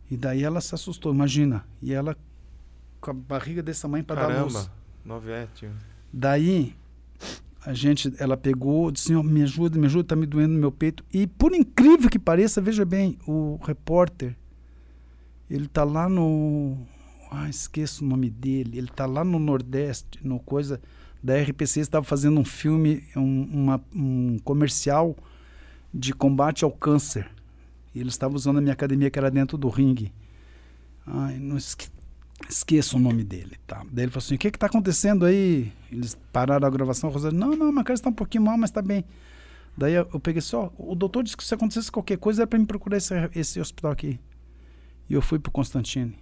E daí ela se assustou, imagina, e ela com a barriga desse tamanho para dar luz. Caramba. Novete. Daí a gente, ela pegou, disse, "Senhor, me ajuda, me ajuda, tá me doendo no meu peito. E por incrível que pareça, veja bem, o repórter, ele tá lá no, ah, esqueço o nome dele, ele tá lá no Nordeste, no coisa da RPC, estava fazendo um filme, um, uma- um comercial de combate ao câncer. E ele estava usando a minha academia que era dentro do ringue. Ai, não esque- esqueço o nome dele, tá? Daí ele falou assim, o que que tá acontecendo aí? Eles pararam a gravação, a Rosana, não, não, minha cara está um pouquinho mal, mas tá bem. Daí eu, eu peguei só, o doutor disse que se acontecesse qualquer coisa era para me procurar esse, esse hospital aqui. E eu fui pro Constantine.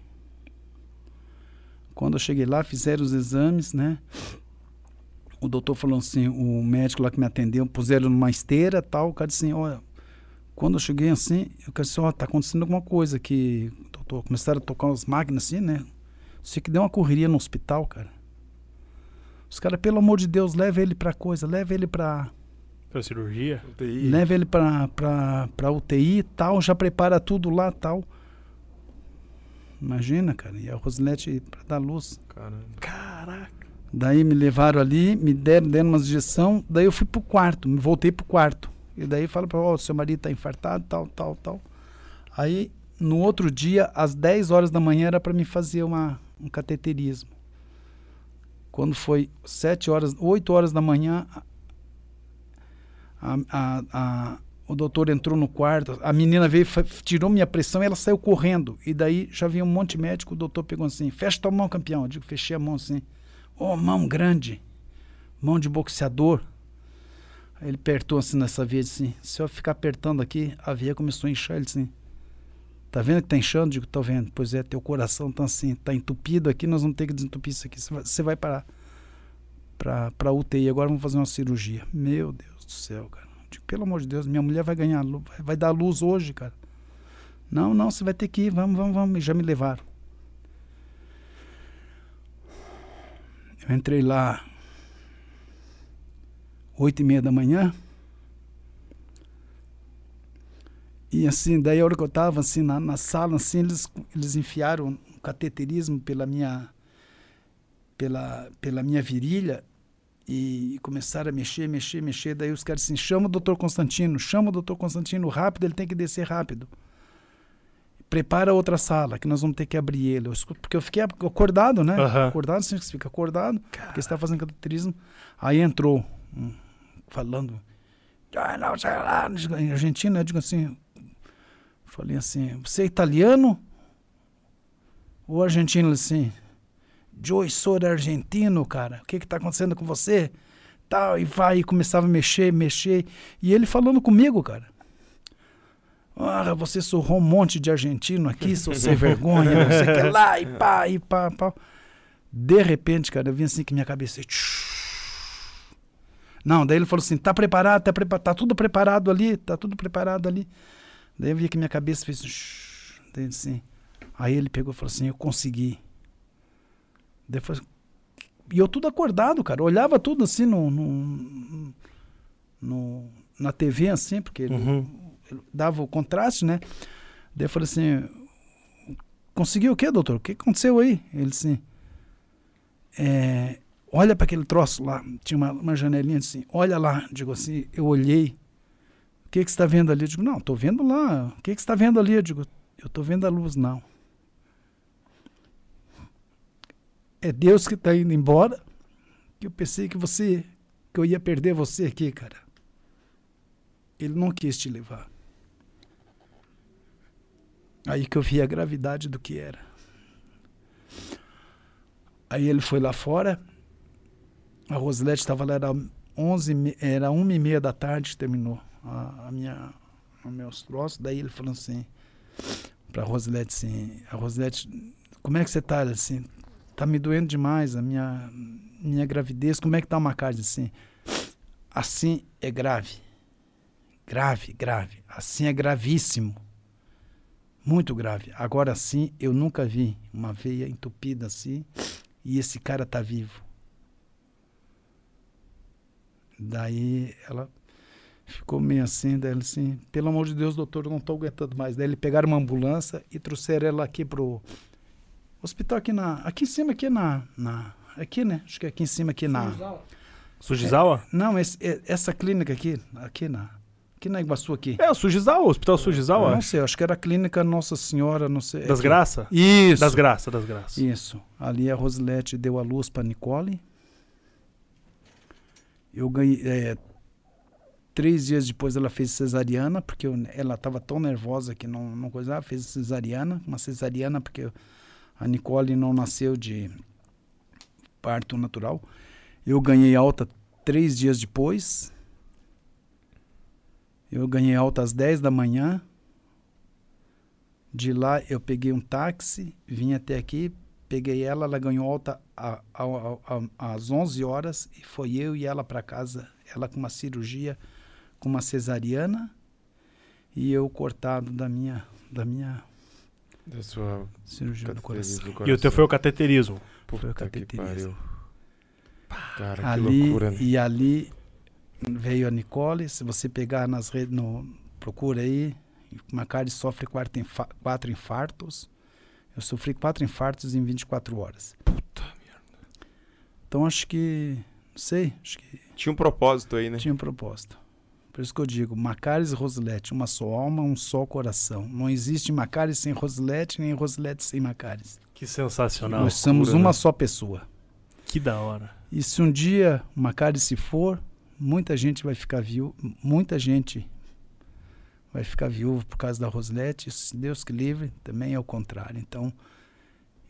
Quando eu cheguei lá, fizeram os exames, né? O doutor falou assim, o médico lá que me atendeu, puseram numa esteira tal, o cara disse assim, olha, quando eu cheguei assim, eu disse, ó, tá acontecendo alguma coisa aqui, doutor. Começaram a tocar umas máquinas assim, né? Sei que deu uma correria no hospital, cara. Os caras, pelo amor de Deus, leva ele pra coisa, leva ele pra. Pra cirurgia? UTI. Leva ele pra, pra, pra UTI e tal, já prepara tudo lá tal. Imagina, cara. E a Rosilete pra dar luz. Caramba. Caraca. Daí me levaram ali, me deram, deram umas injeção, daí eu fui pro quarto, me voltei pro quarto. E daí fala para ó, seu marido tá infartado, tal, tal, tal. Aí, no outro dia, às 10 horas da manhã, era para me fazer uma, um cateterismo. Quando foi 7 horas, 8 horas da manhã, a, a, a, o doutor entrou no quarto, a menina veio, tirou minha pressão e ela saiu correndo. E daí já vinha um monte de médico, o doutor pegou assim, fecha tua mão, campeão. Eu digo, fechei a mão assim. Ô, mão grande, mão de boxeador. Aí ele apertou assim nessa veia, assim, se eu ficar apertando aqui, a veia começou a inchar, ele assim, tá vendo que tá inchando? Digo, tô vendo. Pois é, teu coração tá assim, tá entupido aqui, nós vamos ter que desentupir isso aqui, você vai, parar pra, pra UTI, agora vamos fazer uma cirurgia. Meu Deus do céu, cara. Digo, pelo amor de Deus, minha mulher vai ganhar, vai dar luz hoje, cara. Não, não, você vai ter que ir, vamos, vamos, vamos. E já me levaram. Eu entrei lá oito e meia da manhã. E assim, daí a hora que eu estava assim, na, na sala, assim, eles, eles enfiaram um cateterismo pela minha, pela, pela minha virilha e começaram a mexer, mexer, mexer. Daí os caras assim, chama o doutor Constantino, chama o doutor Constantino rápido, ele tem que descer rápido. Prepara outra sala, que nós vamos ter que abrir ele. Eu escuto- Porque eu fiquei acordado, né? Aham. Acordado, assim, você fica acordado, porque você está fazendo cateterismo. Aí entrou, um, falando, "Ah, não, sei lá", em argentino, eu digo assim, falei assim, você é italiano? O argentino assim, Joey, sou argentino, cara. O que que tá acontecendo com você? Tal, e vai, e começava a mexer, mexer. E ele falando comigo, cara. Ah, você surrou um monte de argentino aqui, sou sem (laughs) vergonha, não sei o que lá, e pá, e pá, pá. De repente, cara, eu vi assim que minha cabeça. Não, daí ele falou assim: tá preparado, tá, prepa tá tudo preparado ali, tá tudo preparado ali. Daí eu vi que minha cabeça fez. Daí assim. Aí ele pegou e falou assim: eu consegui. Daí eu falei, e eu tudo acordado, cara. Eu olhava tudo assim no, no, no- na TV, assim, porque ele- Uhum. ele dava o contraste, né? Daí eu falei assim: conseguiu o quê, doutor? O que aconteceu aí? Ele assim: é, olha para aquele troço lá. Tinha uma, uma janelinha assim: olha lá. Digo assim: eu olhei. Que, que você está vendo ali? Eu digo: não, estou vendo lá. O que, que você está vendo ali? Eu digo: eu estou vendo a luz, não. É Deus que está indo embora. Que eu pensei que você, que eu ia perder você aqui, cara. Ele não quis te levar. Aí que eu vi a gravidade do que era. Aí ele foi lá fora. A Rosilete estava lá, era 11, e me- era uma e meia da tarde terminou a, a minha, meus troços. Daí ele falou assim, para a Rosilete assim, a Rosilete, como é que você tá? Ela assim, tá me doendo demais a minha, minha gravidez, como é que tá uma carne assim? Assim é grave. Grave, grave. Assim é gravíssimo. Muito grave. Agora sim, eu nunca vi uma veia entupida assim e esse cara tá vivo. Daí ela ficou meio assim, daí ela assim, pelo amor de Deus, doutor, eu não tô aguentando mais. Daí ele pegaram uma ambulância e trouxeram ela aqui pro hospital aqui na, aqui em cima aqui na, na aqui, né? Acho que é aqui em cima aqui na Sujizawa? Não, esse- é- essa clínica aqui, aqui na aqui na Iguaçu aqui. É, o Sujizawa, o Hospital Eu Sujizawa. não sei, acho que era a clínica Nossa Senhora, não sei. Das aqui. Graças? Isso. Das Graças, das Graças. Isso. Ali a Rosilete deu a luz para Nicole. Eu ganhei. Três dias depois ela fez cesariana, porque eu- ela estava tão nervosa que não, não coisava. Fez cesariana, uma cesariana, porque a Nicole não nasceu de parto natural. Eu ganhei alta três dias depois. Eu ganhei alta às 10 da manhã. De lá eu peguei um táxi, vim até aqui, peguei ela, ela ganhou alta a- a- a- às 11 horas e foi eu e ela para casa, ela com uma cirurgia, com uma cesariana e eu cortado da minha da minha Da sua cirurgia do coração. do E o coração. teu foi o cateterismo. Foi o Puta que cateterismo. pariu. Cara, que ali loucura, né? e ali veio a Nicole, se você pegar nas redes, no, procura aí, Macari sofre quatro, infa- quatro infartos. Eu sofri quatro infartos em 24 horas. Puta merda. Então acho que, não sei, acho que Tinha um propósito aí, né? tinha um propósito. Por isso que eu digo, Macares e Rosilete, uma só alma, um só coração. Não existe Macares sem Rosilete, nem Rosilete sem Macares. Que sensacional. Nós somos loucura, uma né? só pessoa. Que da hora. E se um dia Macares se for, muita gente vai ficar viúva, muita gente vai ficar viúva por causa da Rosilete, se Deus que livre, também é o contrário. Então,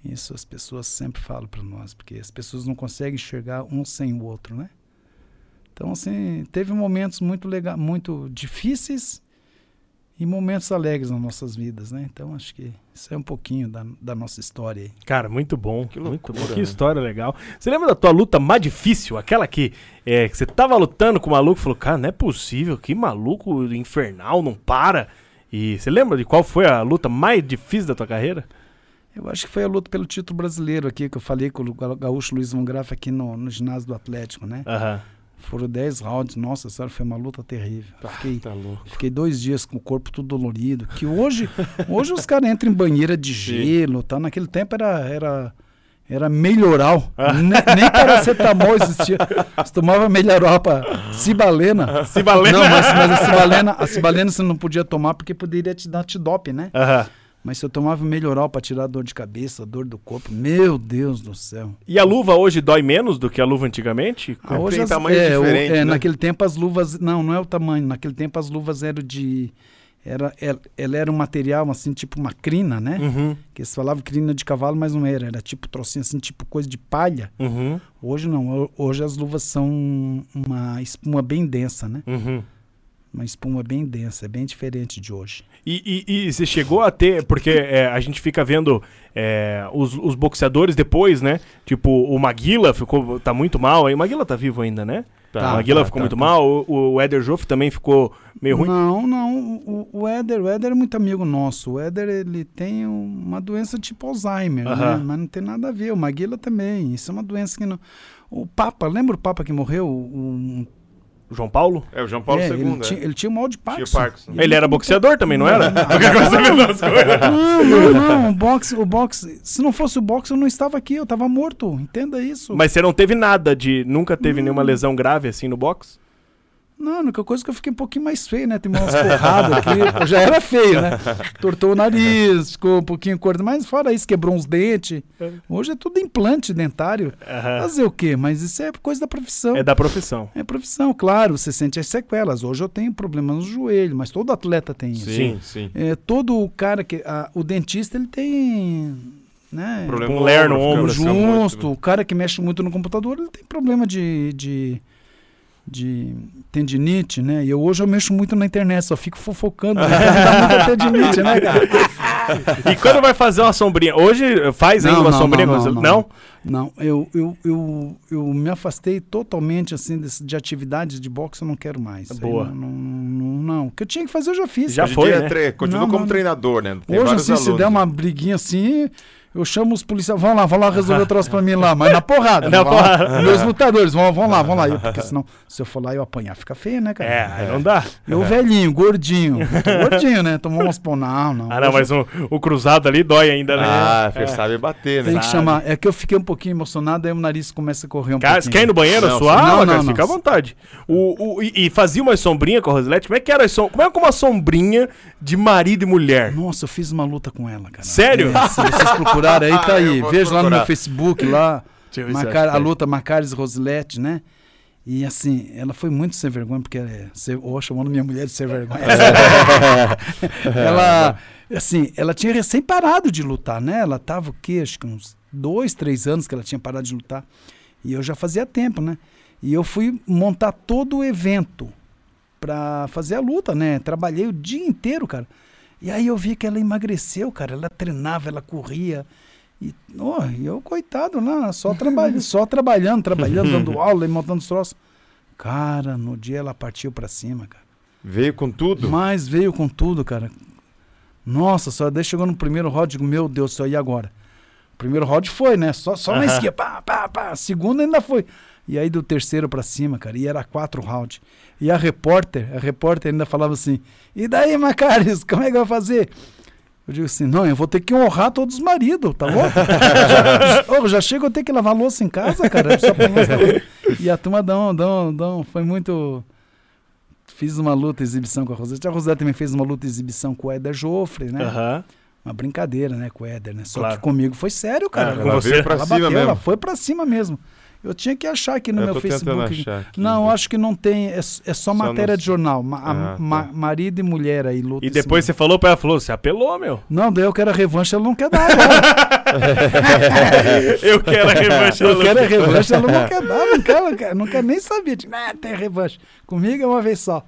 isso as pessoas sempre falam para nós, porque as pessoas não conseguem enxergar um sem o outro, né? Então, assim, teve momentos muito legal, muito difíceis e momentos alegres nas nossas vidas, né? Então, acho que isso é um pouquinho da, da nossa história aí. Cara, muito bom. Que muito loucura, Que né? história legal. Você lembra da tua luta mais difícil? Aquela que, é, que você tava lutando com o maluco e falou, cara, não é possível, que maluco infernal, não para. E você lembra de qual foi a luta mais difícil da tua carreira? Eu acho que foi a luta pelo título brasileiro aqui, que eu falei com o Ga- gaúcho Luiz Mongraf aqui no, no ginásio do Atlético, né? Aham. Foram 10 rounds, nossa senhora, foi uma luta terrível. Fiquei, Tá fiquei dois dias com o corpo tudo dolorido. Que hoje, (laughs) hoje os caras entram em banheira de gelo, tá? Naquele tempo era, era, era melhoral. Ne- nem paracetamol existia. Você tomava melhoral pra cibalena. Cibalena. Não, mas, mas a cibalena, a cibalena você não podia tomar porque poderia te dar antidope, né? Aham. Mas se eu tomava melhoral pra tirar dor de cabeça, dor do corpo, meu Deus do céu. E a luva hoje dói menos do que a luva antigamente? Ah, hoje tem as- tamanhos é, o- diferentes, é, né? Naquele tempo as luvas. Não, não é o tamanho. Naquele tempo as luvas eram de. Era, ela, ela era um material assim, tipo uma crina, né? Uhum. Que eles falavam crina de cavalo, mas não era. Era tipo trocinho assim, tipo coisa de palha. Uhum. Hoje não. ho- Hoje as luvas são uma espuma bem densa, né? Uhum. Uma espuma bem densa. É bem diferente de hoje. E, e- e você chegou a ter, porque é, a gente fica vendo é, os, os boxeadores depois, né? Tipo, o Maguila ficou, tá muito mal aí. O Maguila tá vivo ainda, né? Tá, o Maguila tá, ficou tá, muito tá. mal. O, o Éder Joff também ficou meio ruim. Não, não. O, o Éder, o Éder é muito amigo nosso. O Éder, ele tem uma doença tipo Alzheimer, Aham. né? Mas não tem nada a ver. O Maguila também. Isso é uma doença que não... O Papa, lembra o Papa que morreu? O, O João Paulo? É, o João Paulo é, II, ele, né? tinha, ele tinha mal de Tinha Parkinson. Parkinson. Ele era boxeador também, não era? Não, (laughs) coisas. Não, não, não. O boxe, o boxe... Se não fosse o boxe, eu não estava aqui. Eu estava morto. Entenda isso. Mas você não teve nada de. Nunca teve nenhuma lesão grave assim no boxe? Não, a única coisa é que eu fiquei um pouquinho mais feio, né? Tem umas porradas aqui. Eu já era feio, né? (laughs) Tortou o nariz, ficou um pouquinho gordo. Mas fora isso, quebrou uns dentes. Hoje é tudo implante dentário. Aham. Fazer o quê? Mas isso é coisa da profissão. É da profissão. É profissão, claro. Você sente as sequelas. Hoje eu tenho problemas no joelho, mas todo atleta tem isso. Sim, sim. É, todo o cara que. a- o dentista, ele tem. Né? Problema Um ler no ombro, muito, Justo, né? o cara que mexe muito no computador, ele tem problema de, de, de tendinite, né? E eu, hoje eu mexo muito na internet, só fico fofocando, né? (laughs) dá muita tendinite, né, cara? E quando vai fazer uma sombrinha? Hoje faz ainda Não, uma não, sombrinha? não, você- não, não? Não, eu, eu, eu, eu me afastei totalmente, assim, desse- de atividades de boxe, eu não quero mais. Boa. Não, não, não, não. O que eu tinha que fazer, eu já fiz. Já foi, dia né? é tre- Continua Não, como não. treinador, né? Tem Hoje, assim, se alunos. der uma briguinha assim, eu chamo os policiais, vão lá, vão lá resolver o troço pra mim lá, mas na porrada. Na não porrada. Meus lutadores, vão, vão lá, vão lá. Eu, porque senão, se eu for lá e eu apanhar, fica feio, né, cara? É, aí não dá. Eu velhinho, gordinho. Gordinho, né? Tomou umas pão. Não, não. Ah, não, mas o, o cruzado ali dói ainda, né? Ah, você sabe bater, né? Tem que chamar. É que eu fiquei um pouquinho emocionado, aí o nariz começa a correr um Cara, você pouquinho. quer ir no banheiro Não, suar? não, cara, não, fica não. à vontade. O, o- e, e fazia uma sombrinha com a Rosilete? Como é que era som... Como é que é uma sombrinha de marido e mulher? Nossa, eu fiz uma luta com ela, cara. Sério? É, se vocês procurarem aí, (laughs) tá aí. Veja lá no meu procurar. Facebook, lá. Macar- a tem. luta Macares Rosilete, né? E assim, ela foi muito sem vergonha, porque é, oh, chamando minha mulher de sem vergonha. (laughs) ela, assim, ela tinha recém parado de lutar, né? Ela tava o quê? Acho que uns dois, três anos que ela tinha parado de lutar. E eu já fazia tempo, né? E eu fui montar todo o evento pra fazer a luta, né? Trabalhei o dia inteiro, cara. E aí eu vi que ela emagreceu, cara. Ela treinava, ela corria. E, oh, eu, coitado, lá, só, trabalha, (laughs) só trabalhando, trabalhando, dando (laughs) aula e montando os troços. Cara, no dia ela partiu pra cima, cara. Veio com tudo. Mas veio com tudo, cara. Nossa, só daí chegou no primeiro round, digo, meu Deus do céu, e agora? Primeiro round foi, né? Só, só na Aham. esquerda, pá, pá, pá. Segundo ainda foi. E aí do terceiro pra cima, cara, e era quatro rounds. E a repórter, a repórter ainda falava assim, e daí, Macaris, como é que vai fazer? Eu digo assim, não, eu vou ter que honrar todos os maridos, tá bom? (laughs) já, Ô, já chega eu ter que lavar louça em casa, cara. E a turma dão, dão, dão, foi muito... Fiz uma luta exibição com a Rosete. A Rosete também fez uma luta exibição com o Éder Joffre, né? Aham. Uma brincadeira, né, com o Éder, né? Só Claro. que comigo foi sério, cara. Ah, ela Ela veio pra ela cima bateu, mesmo. ela foi pra cima mesmo. Eu tinha que achar aqui no Eu meu Facebook. achar aqui. Não, acho que não tem. É, é só, Só matéria no- de jornal. Ma- a- Ah, tá. ma- marido e mulher aí luta. E depois você falou pra ela, falou, você apelou, meu. Não, daí eu quero a revanche, ela não quer dar. (laughs) Eu quero a revanche. eu quero a revanche, ela não quer dar, não quer, não quer, não quer nem saber. Tipo, ah, tem revanche. Comigo é uma vez só.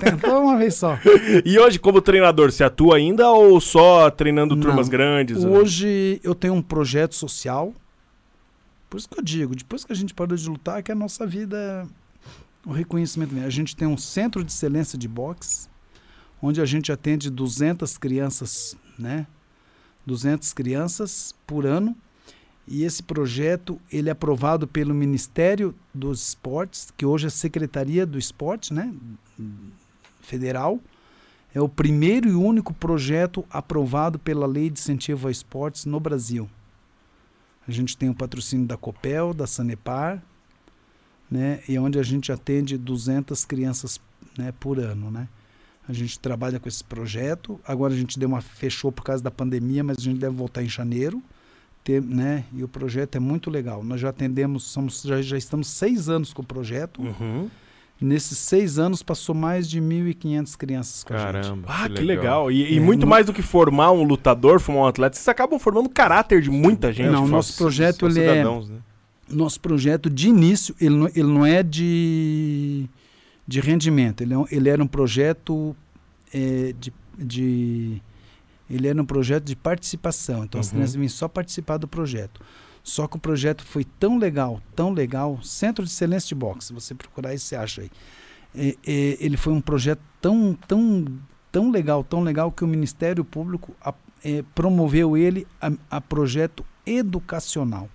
Tentou uma vez só. (laughs) E hoje, como treinador, você atua ainda ou só treinando turmas Não. grandes? Hoje eu tenho um projeto social. Por isso que eu digo, depois que a gente parou de lutar, é que a nossa vida, o reconhecimento mesmo. A gente tem um centro de excelência de boxe, onde a gente atende 200 crianças, né? 200 crianças por ano. E esse projeto ele é aprovado pelo Ministério dos Esportes, que hoje é Secretaria do Esporte, né? Federal. É o primeiro e único projeto aprovado pela Lei de Incentivo a Esportes no Brasil. A gente tem o patrocínio da Copel, da Sanepar, né? E é onde a gente atende 200 crianças né, por ano, né? A gente trabalha com esse projeto. Agora a gente deu uma fechou por causa da pandemia, mas a gente deve voltar em janeiro. Ter, né? E o projeto é muito legal. Nós já atendemos, somos, já, já estamos seis anos com o projeto. Uhum. Nesses seis anos passou mais de 1.500 crianças com a gente. Caramba. Ah, que legal. E, e muito mais do que formar um lutador, formar um atleta, vocês acabam formando o caráter de muita gente. Não, nosso projeto ele é né? nosso projeto de início ele não, ele não é de, de rendimento ele, é um- ele era um projeto é, de, de ele era um projeto de participação então as Uhum. crianças vinham só participar do projeto só que o projeto foi tão legal tão legal Centro de Excelência de Boxe se você procurar isso você acha aí É, é, ele foi um projeto tão tão tão legal tão legal que o Ministério Público a- é, promoveu ele a, a projeto educacional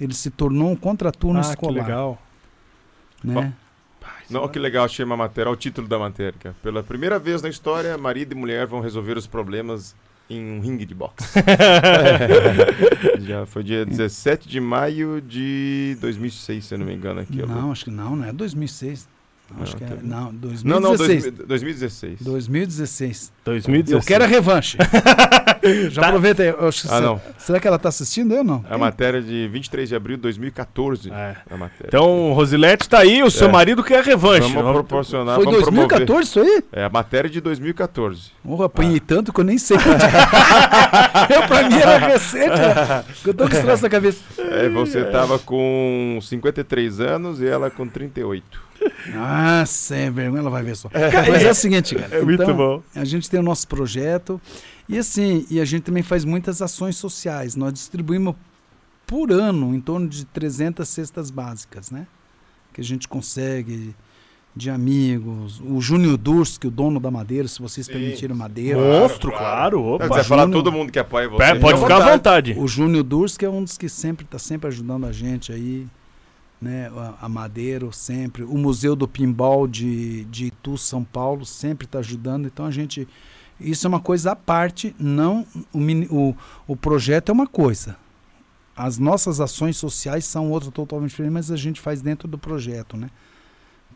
ele se tornou um contraturno Ah, que escolar. legal. Né? Não, que legal, achei uma matéria, olha o título da matéria. Pela primeira vez na história, marido e mulher vão resolver os problemas em um ringue de boxe. (laughs) (laughs) Já foi dia 17 de maio de 2006, se eu não me engano. Aqui, Não, acho que não, não é 2006. Não, acho Não, que é, teve- não, 2016. não, não, dois- 2016. 2016. 2016. Eu quero a revanche. (laughs) (laughs) Já Tá. aproveita aí. Ah, será- não. Será que ela está assistindo eu não? É a matéria de 23 de abril de 2014. É. A matéria. Então, Rosilete tá aí, o seu É. marido quer a revanche. vamos proporcionar, Foi vamos 2014 promover. isso aí? É a matéria de 2014. Porra, apanhei tanto que eu nem sei. (laughs) eu, pra mim era recente. né? Eu tô com esse troço na cabeça. É, você tava com 53 anos e ela com 38. Nossa, é vergonha, ela vai ver só. Mas é o seguinte, cara. É muito então, bom. A gente tem o nosso projeto e assim, e a gente também faz muitas ações sociais. Nós distribuímos por ano em torno de 300 cestas básicas, né? Que a gente consegue de amigos. O Júnior Durski, o dono da Madeira, se vocês Sim, permitirem Madeira. Monstro, claro. Não, Opa. quiser falar Júnior- todo mundo que apoia você. É, pode fica ficar à vontade. O Júnior Durski é um dos que sempre está sempre ajudando a gente aí, né? A, Madeiro sempre. O Museu do Pinball de, de Itu, São Paulo, sempre está ajudando. Então a gente. Isso é uma coisa à parte, não. O, o, o projeto é uma coisa. As nossas ações sociais são outra totalmente diferente, mas a gente faz dentro do projeto, né?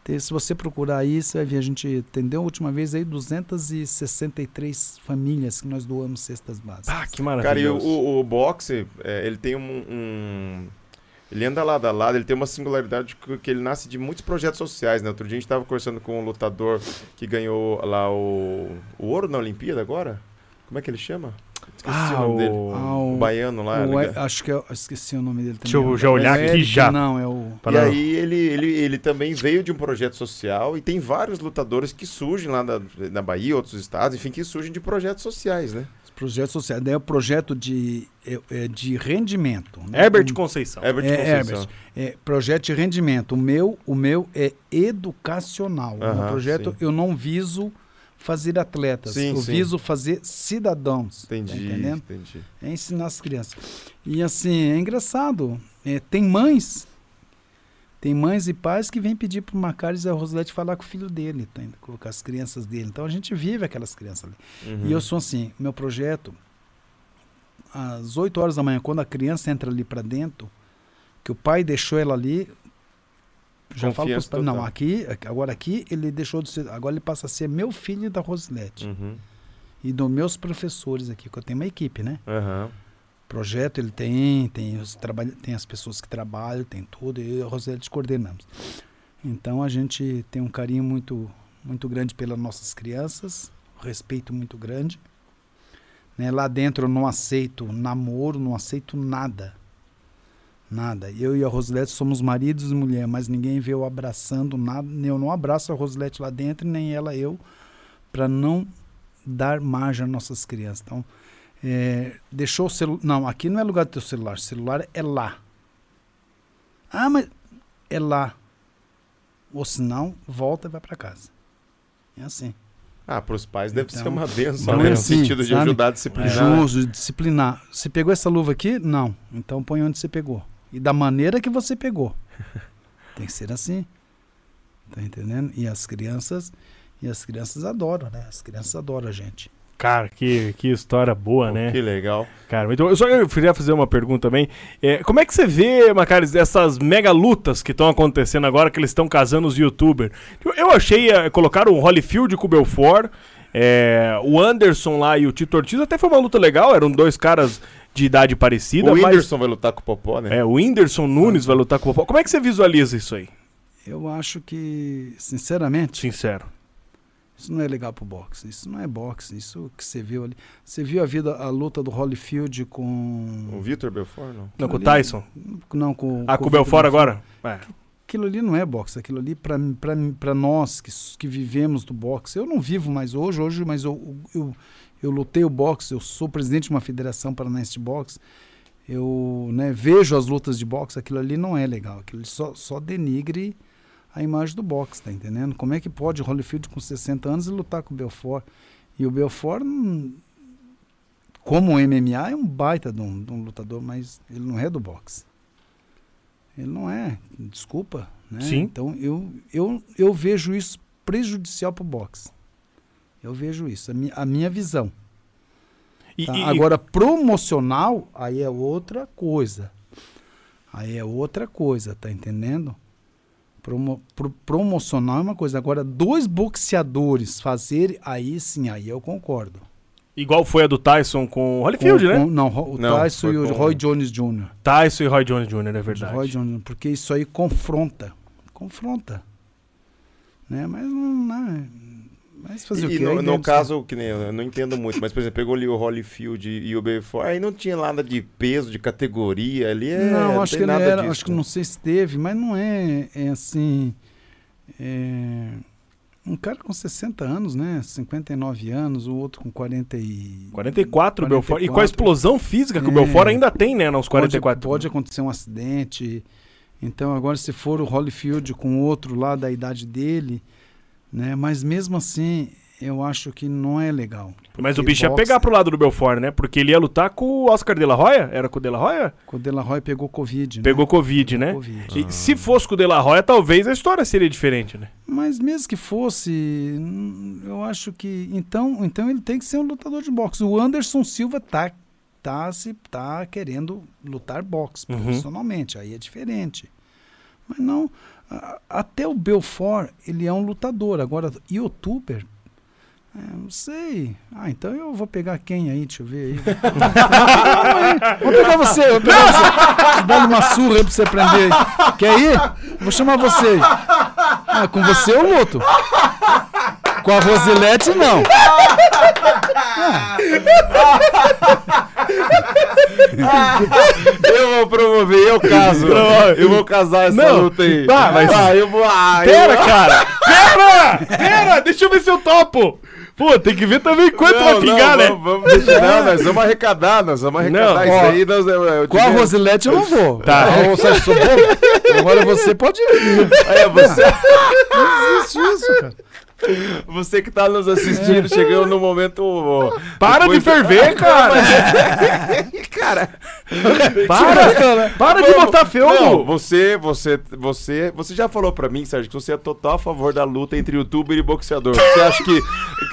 Te- Se você procurar aí, você vai ver, a gente atendeu a última vez aí 263 famílias que nós doamos cestas básicas. Ah, que Cara, e o, o boxe, é, ele tem um, um- Ele anda lado a lado, ele tem uma singularidade que, que ele nasce de muitos projetos sociais, né? Outro dia a gente estava conversando com um lutador que ganhou lá o, o ouro na Olimpíada agora. Como é que ele chama? Esqueci Ah, o nome dele. o- Ah, O baiano lá. O ele- E- acho que eu esqueci o nome dele também. Deixa eu já olhar É aqui já. Não, é o. E Para- aí ele, ele, ele também veio de um projeto social e tem vários lutadores que surgem lá na, na Bahia, outros estados, enfim, que surgem de projetos sociais, né? Sociais. Daí é o projeto de, é, é de rendimento. né? Herbert Conceição. Herbert É, Conceição. Herbert. É, projeto de rendimento. O meu, o meu é educacional. O Aham, projeto sim. eu não viso fazer atletas. Sim, eu sim. viso fazer cidadãos. Tá Entendi, entendendo? entendi. É ensinar as crianças. E assim, é engraçado. É, tem mães, tem mães e pais que vêm pedir para o Macares e a Rosilete falar com o filho dele, tá, com as crianças dele. Então a gente vive aquelas crianças ali. Uhum. E eu sou assim, meu projeto, às 8 horas da manhã, quando a criança entra ali para dentro, que o pai deixou ela ali, já falo Confiança pros pais, não, aqui, agora aqui ele deixou de ser, agora ele passa a ser meu filho da Rosilete. Uhum. E dos meus professores aqui, que eu tenho uma equipe, né? Aham. Projeto ele tem, tem, os tem as pessoas que trabalham, tem tudo, e eu e a Rosilete coordenamos. Então a gente tem um carinho muito, muito grande pelas nossas crianças, respeito muito grande. Né? Lá dentro eu não aceito namoro, não aceito nada. Nada. Eu e a Rosilete somos maridos e mulher, mas ninguém vê eu abraçando nada. Eu não abraço a Rosilete lá dentro, nem ela eu, para não dar margem às nossas crianças. Então, é, deixou o celular. Não, aqui não é lugar do teu celular. celular é lá. Ah, mas é lá. Ou se não, volta e vai para casa. É assim. Ah, pros pais deve Então, ser uma benção, uma né? No benção, sentido de sabe? ajudar a disciplinar. Justo, disciplinar. Você pegou essa luva aqui? Não. Então põe onde você pegou. E da maneira que você pegou. (laughs) Tem que ser assim. Tá entendendo? E as crianças, e as crianças adoram, né? As crianças adoram a gente. Cara, que, que história boa, Pô, né? Que legal. Cara, então, eu só queria fazer uma pergunta também. É, como é que você vê, Macaris, essas mega lutas que estão acontecendo agora, que eles estão casando os youtubers? Eu, eu achei, é, colocaram o Holyfield com o Belfort, é, o Anderson lá e o Tito Ortiz, até foi uma luta legal, eram dois caras de idade parecida, o mas... Whindersson vai lutar com o Popó, né? É, o Whindersson Nunes vai lutar com o Popó. Como é que você visualiza isso aí? Eu acho que, sinceramente, Sincero. Isso não é legal pro boxe. Isso não é boxe. Isso que você viu ali. Você viu a vida, a luta do Holyfield O com. Vitor Belfort, não. Não, com o Tyson? Não, com. Ah, com o Belfort agora? É. Aquilo ali não é boxe, aquilo ali para nós que, que vivemos do boxe. Eu não vivo mais hoje, hoje, mas eu, eu, eu lutei o boxe, eu sou presidente de uma federação paranaense de boxe. Eu né, vejo as lutas de boxe, aquilo ali não é legal, aquilo ali só, só denigre a imagem do boxe, tá entendendo? Como é que pode o Holyfield com 60 anos e lutar com o Belfort? E o Belfort, não- como o MMA, é um baita de um, de um lutador, mas ele não é do boxe. Ele não é, desculpa. Né? Sim. Então eu, eu, eu vejo isso prejudicial para o boxe. Eu vejo isso, a, mi, a minha visão. E, tá? e- Agora, promocional, aí é outra coisa. Aí é outra coisa, tá entendendo? Promo, pro- promocional é uma coisa. Agora, dois boxeadores fazerem, aí sim, aí eu concordo. igual foi a do Tyson com o Holyfield, Com- né? com- não, o Não, Tyson e o com- Roy Jones Jr. Tyson e Roy Jones Jr., é verdade. Roy Jones, porque isso aí confronta. Confronta. Né? Mas não. Né? Mas fazer o E quê? no, Aí no caso, que nem eu, eu não entendo muito, mas por exemplo, pegou ali o Holyfield e o Belfort, aí não tinha nada de peso, de categoria ali. É, não, acho que ele nada era, disso, acho que né? não sei se teve, mas não é, é assim. é, um cara com 60 anos, né? 59 anos, o outro com 40 e 44 o Belfort. E com a 44. explosão física que o É. Belfort ainda tem, né? Nos 44. Pode, pode acontecer um acidente. Então, agora, se for o Holyfield com outro lá da idade dele, né? Mas mesmo assim, eu acho que não é legal. Mas o bicho ia boxe- pegar pro lado do Belfort, né? Porque ele ia lutar com o Oscar de la Hoya? Era com o de la Hoya? O De La Roy pegou Covid. né? Pegou Covid, né? Covid. E se fosse com o de la Hoya, talvez a história seria diferente, né? Mas mesmo que fosse, eu acho que. Então, então ele tem que ser um lutador de boxe. O Anderson Silva tá, tá, se, tá querendo lutar boxe Uhum. profissionalmente. Aí é diferente. Mas não. Até o Belfort, ele é um lutador. Agora, youtuber. é, não sei. Ah, então eu vou pegar quem aí? Deixa eu ver aí. (laughs) Vou pegar você, vou pegar você. Te dando uma surra aí pra você aprender aí. Quer ir? Vou chamar você. Ah, com você eu luto. Com a Rosilete, não. (laughs) (laughs) Eu vou promover, eu caso. eu vou casar essa Não. luta aí. Tá, mas- Ah, eu vou. Ah, Pera, eu... cara! Pera! Pera! Deixa eu ver se eu topo! Pô, tem que ver também quanto vai pingar, né? Vamos, vamos deixar, não, nós vamos arrecadar, nós vamos arrecadar Não, isso ó, aí. Nós, eu, eu Com a digo- Rosilete eu não vou. Tá. Ah, Você achou bom? Agora você pode ir. É, você, Não existe isso, cara. (laughs) você que tá nos assistindo, chegando no momento. Para de depois- ferver, cara! (laughs) Cara, Para! Para de botar Não, feudo! você, você, você, você já falou pra mim, Sérgio, que você é total a favor da luta entre youtuber e boxeador. Você acha que,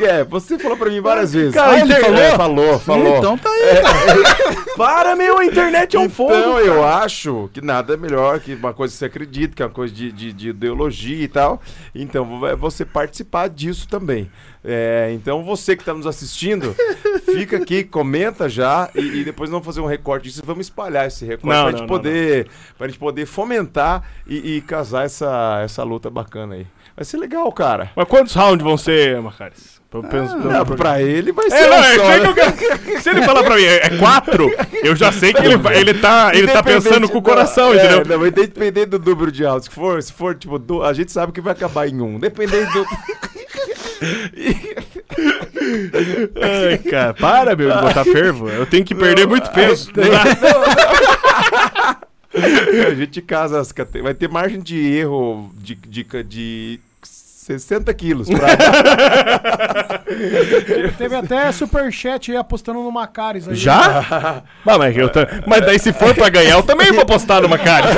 é? Você falou pra mim várias vezes. Cara, Ah, ele falou? É, falou, falou. Então tá aí. (laughs) Para, meu! A internet é um fogo! Então, eu acho que nada é melhor que uma coisa que você acredita, que é uma coisa de, de, de ideologia e tal. Então, é você participar disso também. É, então, você que está nos assistindo, (laughs) fica aqui, comenta já e, e depois vamos fazer um recorte disso e vamos espalhar esse recorte pra, não, gente não, poder, pra gente poder fomentar e, e casar essa, essa luta bacana aí. Vai ser legal, cara. Mas quantos rounds vão ser, Macaris? Pra, pra- pra- Ah, pra ele vai ser É, não, um é só, né? eu. Se ele falar pra mim, é é quatro, eu já sei que ele, ele, tá, ele tá pensando com o coração, é, entendeu? Não, independente do número de áudios que for, se for, tipo, do- a gente sabe que vai acabar em um. Dependente do. (laughs) Ai, cara, para, meu, de botar fervo. Eu tenho que perder muito peso. (laughs) a gente casa as. Vai ter margem de erro de, de, de 60 quilos. Pra... (laughs) (laughs) Teve até superchat aí apostando no Macares. Aí, Já? (laughs) Ah, mas, eu ta- mas daí se for pra ganhar, eu também vou postar no Macares.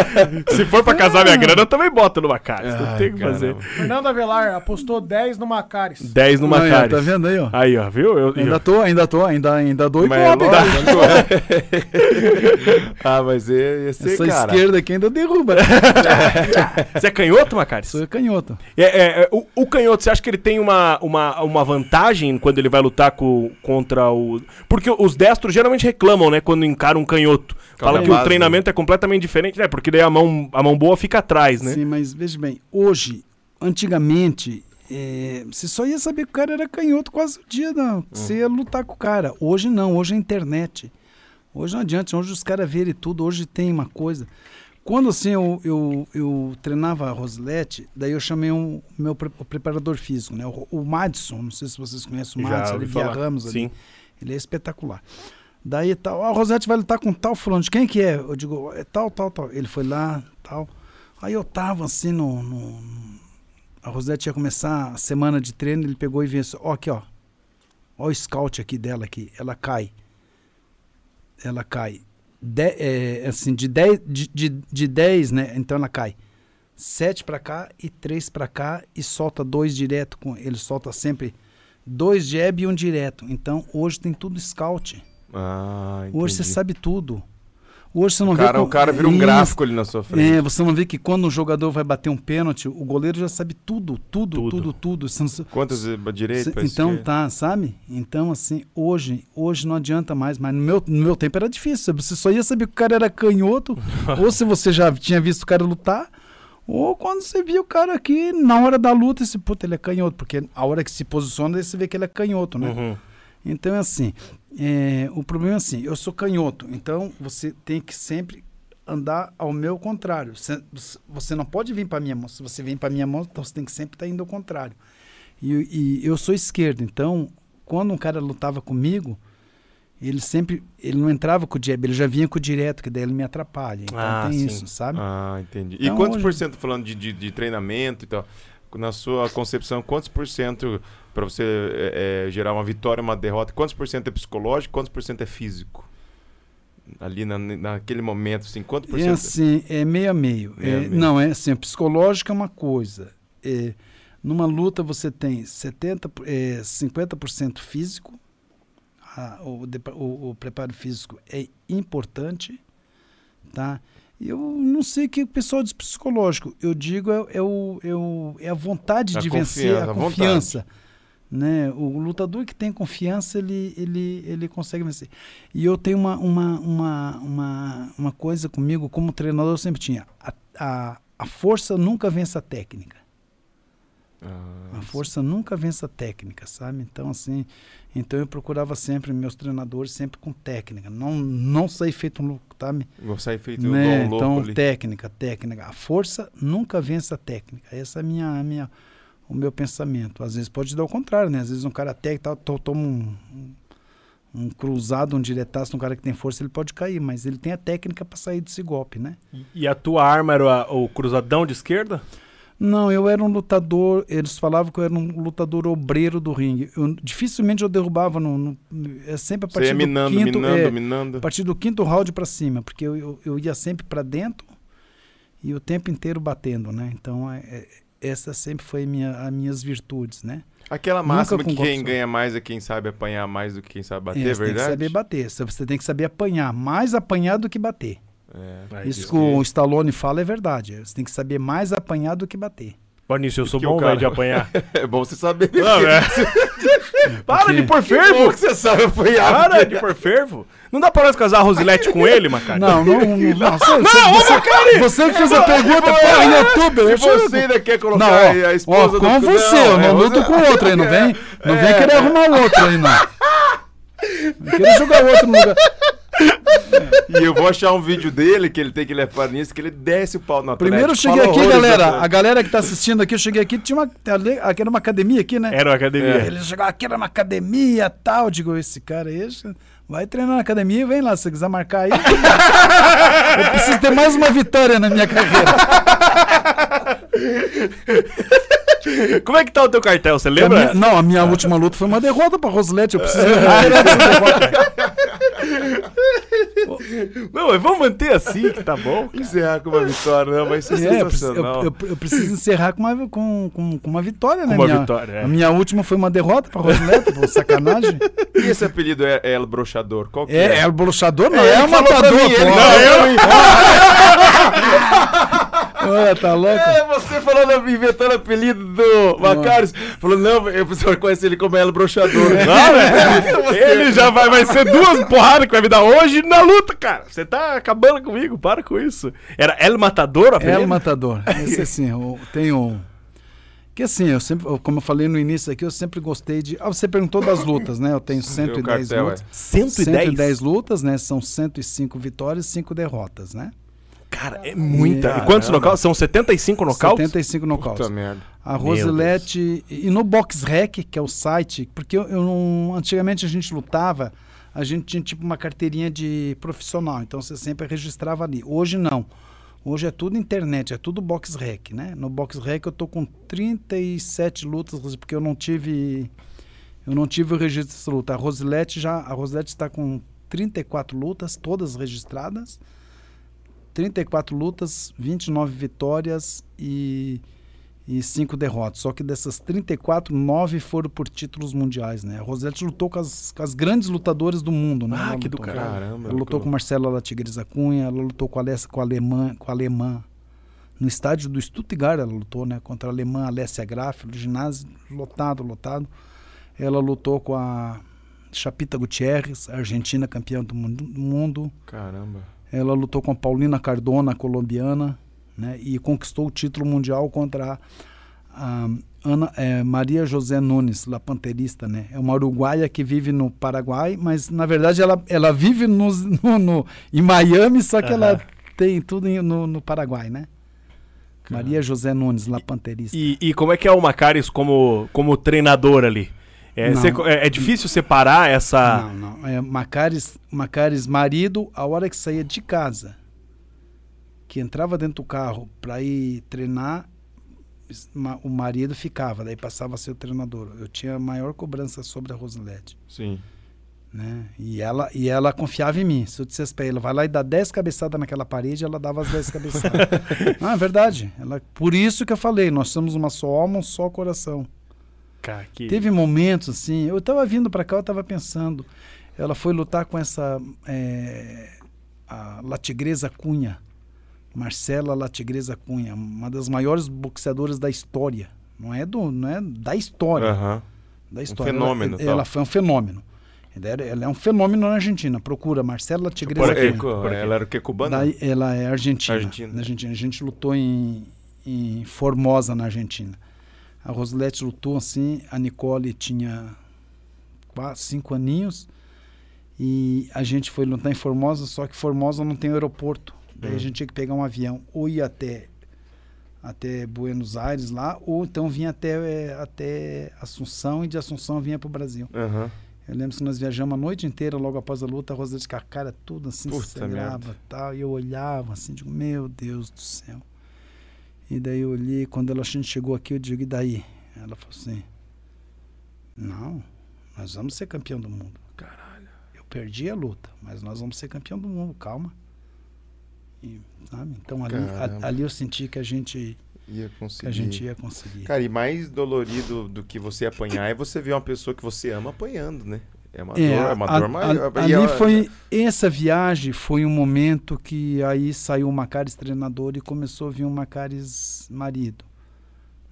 (laughs) se for pra casar minha grana, eu também boto no Macares. Não tem o que fazer. Fernando Avelar apostou 10 no Macares. 10 no Aí, Macares. tá vendo aí, ó? Aí, ó, viu? Eu, Ainda tô, ainda tô, ainda, ainda dou Mas é ibope, tá? lógico. ah, mas ia, ia ser, Essa cara. esquerda aqui ainda derruba. Você é canhoto, Macares? Sou canhoto. É, é, é, o, o canhoto, você acha que ele tem uma, uma, uma vantagem quando ele vai lutar co- contra o. Porque os destros geralmente reclamam, né? Quando encaram um canhoto. Fala Calma, que o base, treinamento é completamente diferente, né? Porque daí a mão, a mão boa fica atrás, né? Sim, mas veja bem, hoje, antigamente, é, você só ia saber que o cara era canhoto quase o dia, não. Você ia lutar com o cara. Hoje não, hoje é internet. Hoje não adianta, hoje os caras verem tudo, hoje tem uma coisa. Quando assim eu, eu, eu treinava a Rosilete, daí eu chamei um meu o preparador físico, né? O, o Madison, não sei se vocês conhecem o Madison, ele via Ramos ali. Sim. Ele é espetacular. Daí tal, a Rosete vai lutar com tal fulano. De quem que é? Eu digo, é tal, tal, tal. Ele foi lá, tal. Aí eu tava assim no. no- a Rosete ia começar a semana de treino, ele pegou e veio assim, ó, aqui, ó. Ó o scout aqui dela aqui. Ela cai. Ela cai. De, é, assim, de 10, de, de, de 10, né? Então ela cai. 7 pra cá e 3 pra cá e solta dois direto com. Ele solta sempre dois jab e um direto. Então hoje tem tudo scout. Ah, Hoje você sabe tudo. Hoje você não O vê. cara, o cara vira um Isso. gráfico ali na sua frente. É, você não vê que quando um jogador vai bater um pênalti, o goleiro já sabe tudo, tudo, Tudo. tudo, tudo. Quantas direita, Cê- pra então esquerda? tá, sabe? Então assim, hoje, hoje não adianta mais, mas no meu, no meu tempo era difícil. Você só ia saber que o cara era canhoto, (laughs) ou se você já tinha visto o cara lutar, ou quando você via o cara aqui na hora da luta, esse puta, ele é canhoto, porque a hora que se posiciona, você vê que ele é canhoto, né? Uhum. Então é assim, é, o problema é assim, eu sou canhoto, então você tem que sempre andar ao meu contrário. Você, você não pode vir para minha mão. Se você vem para minha mão, então você tem que sempre estar indo ao contrário. E, e eu sou esquerdo, então quando um cara lutava comigo, ele sempre, ele não entrava com o jab, ele já vinha com o direto, que daí ele me atrapalha. Então Ah, tem sim. isso, sabe? Ah, entendi. E Então, quantos hoje- por cento, falando de, de, de treinamento e tal, na sua concepção, quantos por cento para você é, é, gerar uma vitória, uma derrota, quantos por cento é psicológico, quantos por cento é físico? Ali na, naquele momento, assim, quanto por É cento? assim, é meio a meio. Meio a É, meio. Não, é assim, psicológico é uma coisa. É, numa luta você tem 70, é, 50% físico. Ah, o, o- o preparo físico é importante, tá? Eu não sei o que o pessoal diz psicológico. Eu digo é, é o, é, o- é a vontade A de vencer, a a vontade. confiança. Né? O lutador que tem confiança, ele, ele, ele consegue vencer. E eu tenho uma, uma, uma, uma, uma coisa comigo, como treinador, eu sempre tinha. A, a, a força nunca vence a técnica. Ah, A força nunca vence a técnica, sabe? Então, assim, então eu procurava sempre meus treinadores sempre com técnica. Não, não sair feito um louco, tá? Me- Vou sair feito né? um louco Então, ali. técnica, técnica. A força nunca vence a técnica. Essa é a minha, a minha, o meu pensamento. Às vezes pode dar o contrário, né? Às vezes um cara técnico tá, to- toma um, um, um cruzado, um diretaço, um cara que tem força, ele pode cair, mas ele tem a técnica para sair desse golpe, né? E a tua arma era a- o cruzadão de esquerda? Não, eu era um lutador, eles falavam que eu era um lutador obreiro do ringue. Eu, dificilmente eu derrubava no, no- é sempre a Você partir ia do minando, quinto, minando, é, minando. a partir do quinto round para cima, porque eu, eu, eu ia sempre para dentro e o tempo inteiro batendo, né? Então, é, é- essa sempre foi minha, as minhas virtudes, né? Aquela máxima que quem ganha mais é quem sabe apanhar mais do que quem sabe bater, É, é você tem que verdade? saber bater, você- você tem que saber apanhar, mais apanhar do que bater. É. É, Isso que o Stallone fala é verdade, você tem que saber mais apanhar do que bater. Bonício, eu sou bom, cara- de apanhar. (laughs) É bom você saber. Não, é. (laughs) Para de pôr fervo! que você sabe apanhar. Para porque- de pôr fervo! Não dá pra nós casar a Rosilete com ele, Macari? Não, não, não. (laughs) não, você, você, você que fez a pergunta para o YouTube. E chego- você ainda quer colocar Não, ó, aí a esposa ó, do com você, Não, eu é, não luto você- com outro aí, não vem, não vem É. querer arrumar outro aí, não. Não querer jogar outro no lugar. (laughs) E eu vou achar um vídeo dele que ele tem que levar nisso, que ele desce o pau Atlético. Primeiro eu cheguei aqui, galera. Atlético. A galera que tá assistindo aqui, eu cheguei aqui, tinha uma. Aqui era uma academia aqui, né? Era uma academia. Ele chegou aqui, era uma academia tal. Eu Digo, esse cara aí, vai treinar na academia e vem lá, se você quiser marcar aí. (laughs) eu preciso ter mais uma vitória na minha carreira. (laughs) Como é que tá o teu cartel? Você A lembra? minha- não, a minha última luta foi uma derrota pra Rosilete. Eu preciso. (laughs) Não, vamos manter assim, que tá bom. Encerrar com uma vitória, né? Vai ser É, eu, preciso, sensacional. eu- eu- eu preciso encerrar com uma, com, com, com uma vitória, né? Uma minha, vitória, é. A minha última foi uma derrota pra Rosilete, pô, sacanagem. E esse apelido é, é El Brochador? Qual que É, é? é o brochador, não É, é, o matador, mim, pô. ele- (laughs) Ué, tá louco? É, você falando, inventando apelido do Macarius. Falou, não, eu pessoal conhece ele como El Brochador. (laughs) Não, é. Ele já vai, vai ser duas porradas que vai me dar hoje na luta, cara. Você tá acabando comigo, para com isso. Era El Matador, (laughs) É apelido? o matador. Esse assim, eu tenho. Que assim, eu sempre, como eu falei no início aqui, eu sempre gostei de. Ah, você perguntou das lutas, né? Eu tenho 110 cartel, lutas. é. 110? 110 lutas, né? São 105 vitórias e 5 derrotas, né? Cara, é muita. É. E quantos nocautes? São 75 nocautes? 75 nocautes. Puta merda. A Rosilete. E no BoxRec, que é o site, porque eu, eu não. Antigamente a gente lutava, a gente tinha tipo uma carteirinha de profissional, então você sempre registrava ali. Hoje não. Hoje é tudo internet, é tudo BoxRec, né? No BoxRec eu tô com 37 lutas, porque eu não tive. Eu não tive o registro dessa luta. A Rosilete já. A Rosilete está com 34 lutas, todas registradas. 34 lutas, 29 vitórias e, e 5 derrotas. Só que dessas 34, 9 foram por títulos mundiais, né? A Rosete lutou com as, com as grandes lutadoras do mundo, né? Ah, Ela que do. Caramba. Ela lutou com Marcela La Tigresa Cunha, ela lutou com a, Alessia, com a alemã, com a alemã. No estádio do Stuttgart ela lutou, né? Contra a alemã Alessia Graf, no ginásio lotado, lotado. Ela lutou com a Chapita Gutierrez, a argentina campeã do mundo. Caramba. Ela lutou com a Paulina Cardona, colombiana, né? E conquistou o título mundial contra a, a Ana, é, Maria José Nunes, la panterista, né? É uma uruguaia que vive no Paraguai, mas na verdade ela, ela vive nos- no, no- em Miami, só que ela tem tudo no, no Paraguai, né? Maria José Nunes, la panterista. E, e como é que é o Macarius como, como treinador ali? É, é- é difícil separar essa. Não, não. É Macares, Macares marido, a hora que saía de casa, que entrava dentro do carro para ir treinar, o marido ficava, daí passava a ser o treinador. Eu tinha a maior cobrança sobre a Rosilete. Sim. Né? E, ela, e ela confiava em mim. Se eu dissesse para ela, vai lá e dá 10 cabeçadas naquela parede, ela dava as 10 cabeçadas. (laughs) Não, é verdade. Ela, por isso que eu falei, nós somos uma só alma, um só coração. Que... Teve momentos assim, eu tava vindo para cá, eu tava pensando, ela foi lutar com essa é, a Latigresa Cunha, Marcela Latigresa Cunha, uma das maiores boxeadoras da história, não é do, não é da história, Aham. da história. fenômeno, Ela, tal. ela foi um fenômeno. Ela, é um fenômeno na Argentina. Procura Marcela aqui, Cunha. Ela era o que? Cubana? Daí ela é argentina. Argentina. Na Argentina. A gente lutou em, em Formosa, na Argentina. A Rosilete lutou assim, a Nicole tinha quatro, cinco aninhos e a gente foi lutar em Formosa, só que Formosa não tem aeroporto. Daí a Hum. gente tinha que pegar um avião ou ir até até Buenos Aires lá, ou então vinha até, eh, até Assunção e de Assunção vinha para o Brasil. Aham. Eu lembro que nós viajamos a noite inteira logo após a luta, a Rosilete com a cara tudo assim, Puta sangrava e tal. E eu olhava assim, digo, meu Deus do céu. E daí eu olhei, quando ela, a gente chegou aqui, eu digo, e daí? Ela falou assim, não, nós vamos ser campeão do mundo. Caralho. Eu perdi a luta, mas nós vamos ser campeão do mundo, calma. E? Então ali, a- ali eu senti que a gente, Ia que conseguir. a gente ia conseguir. Cara, e mais dolorido do que você apanhar é você ver uma pessoa que você ama apanhando, né? É uma dor, é uma a- dor a- maior. E ali ela- foi essa viagem foi um momento que aí saiu o Macares treinador e começou a vir o Macares marido,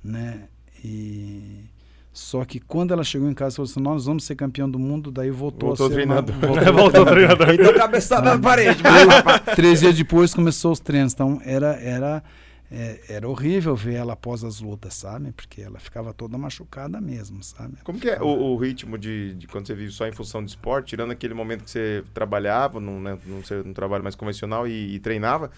né? E só que quando ela chegou em casa falou assim, nós vamos ser campeão do mundo, daí voltou, Voltou a ser treinador. (laughs) uma- voltou Voltou o treinador. Então cabeçada na parede. (laughs) Três dias depois começou os treinos, então era era é, era horrível ver ela após as lutas, sabe? Porque ela ficava toda machucada mesmo, sabe? Como que é o, o ritmo de, de quando você vive só em função de esporte, tirando aquele momento que você trabalhava num, né, num, num trabalho mais convencional e, e treinava,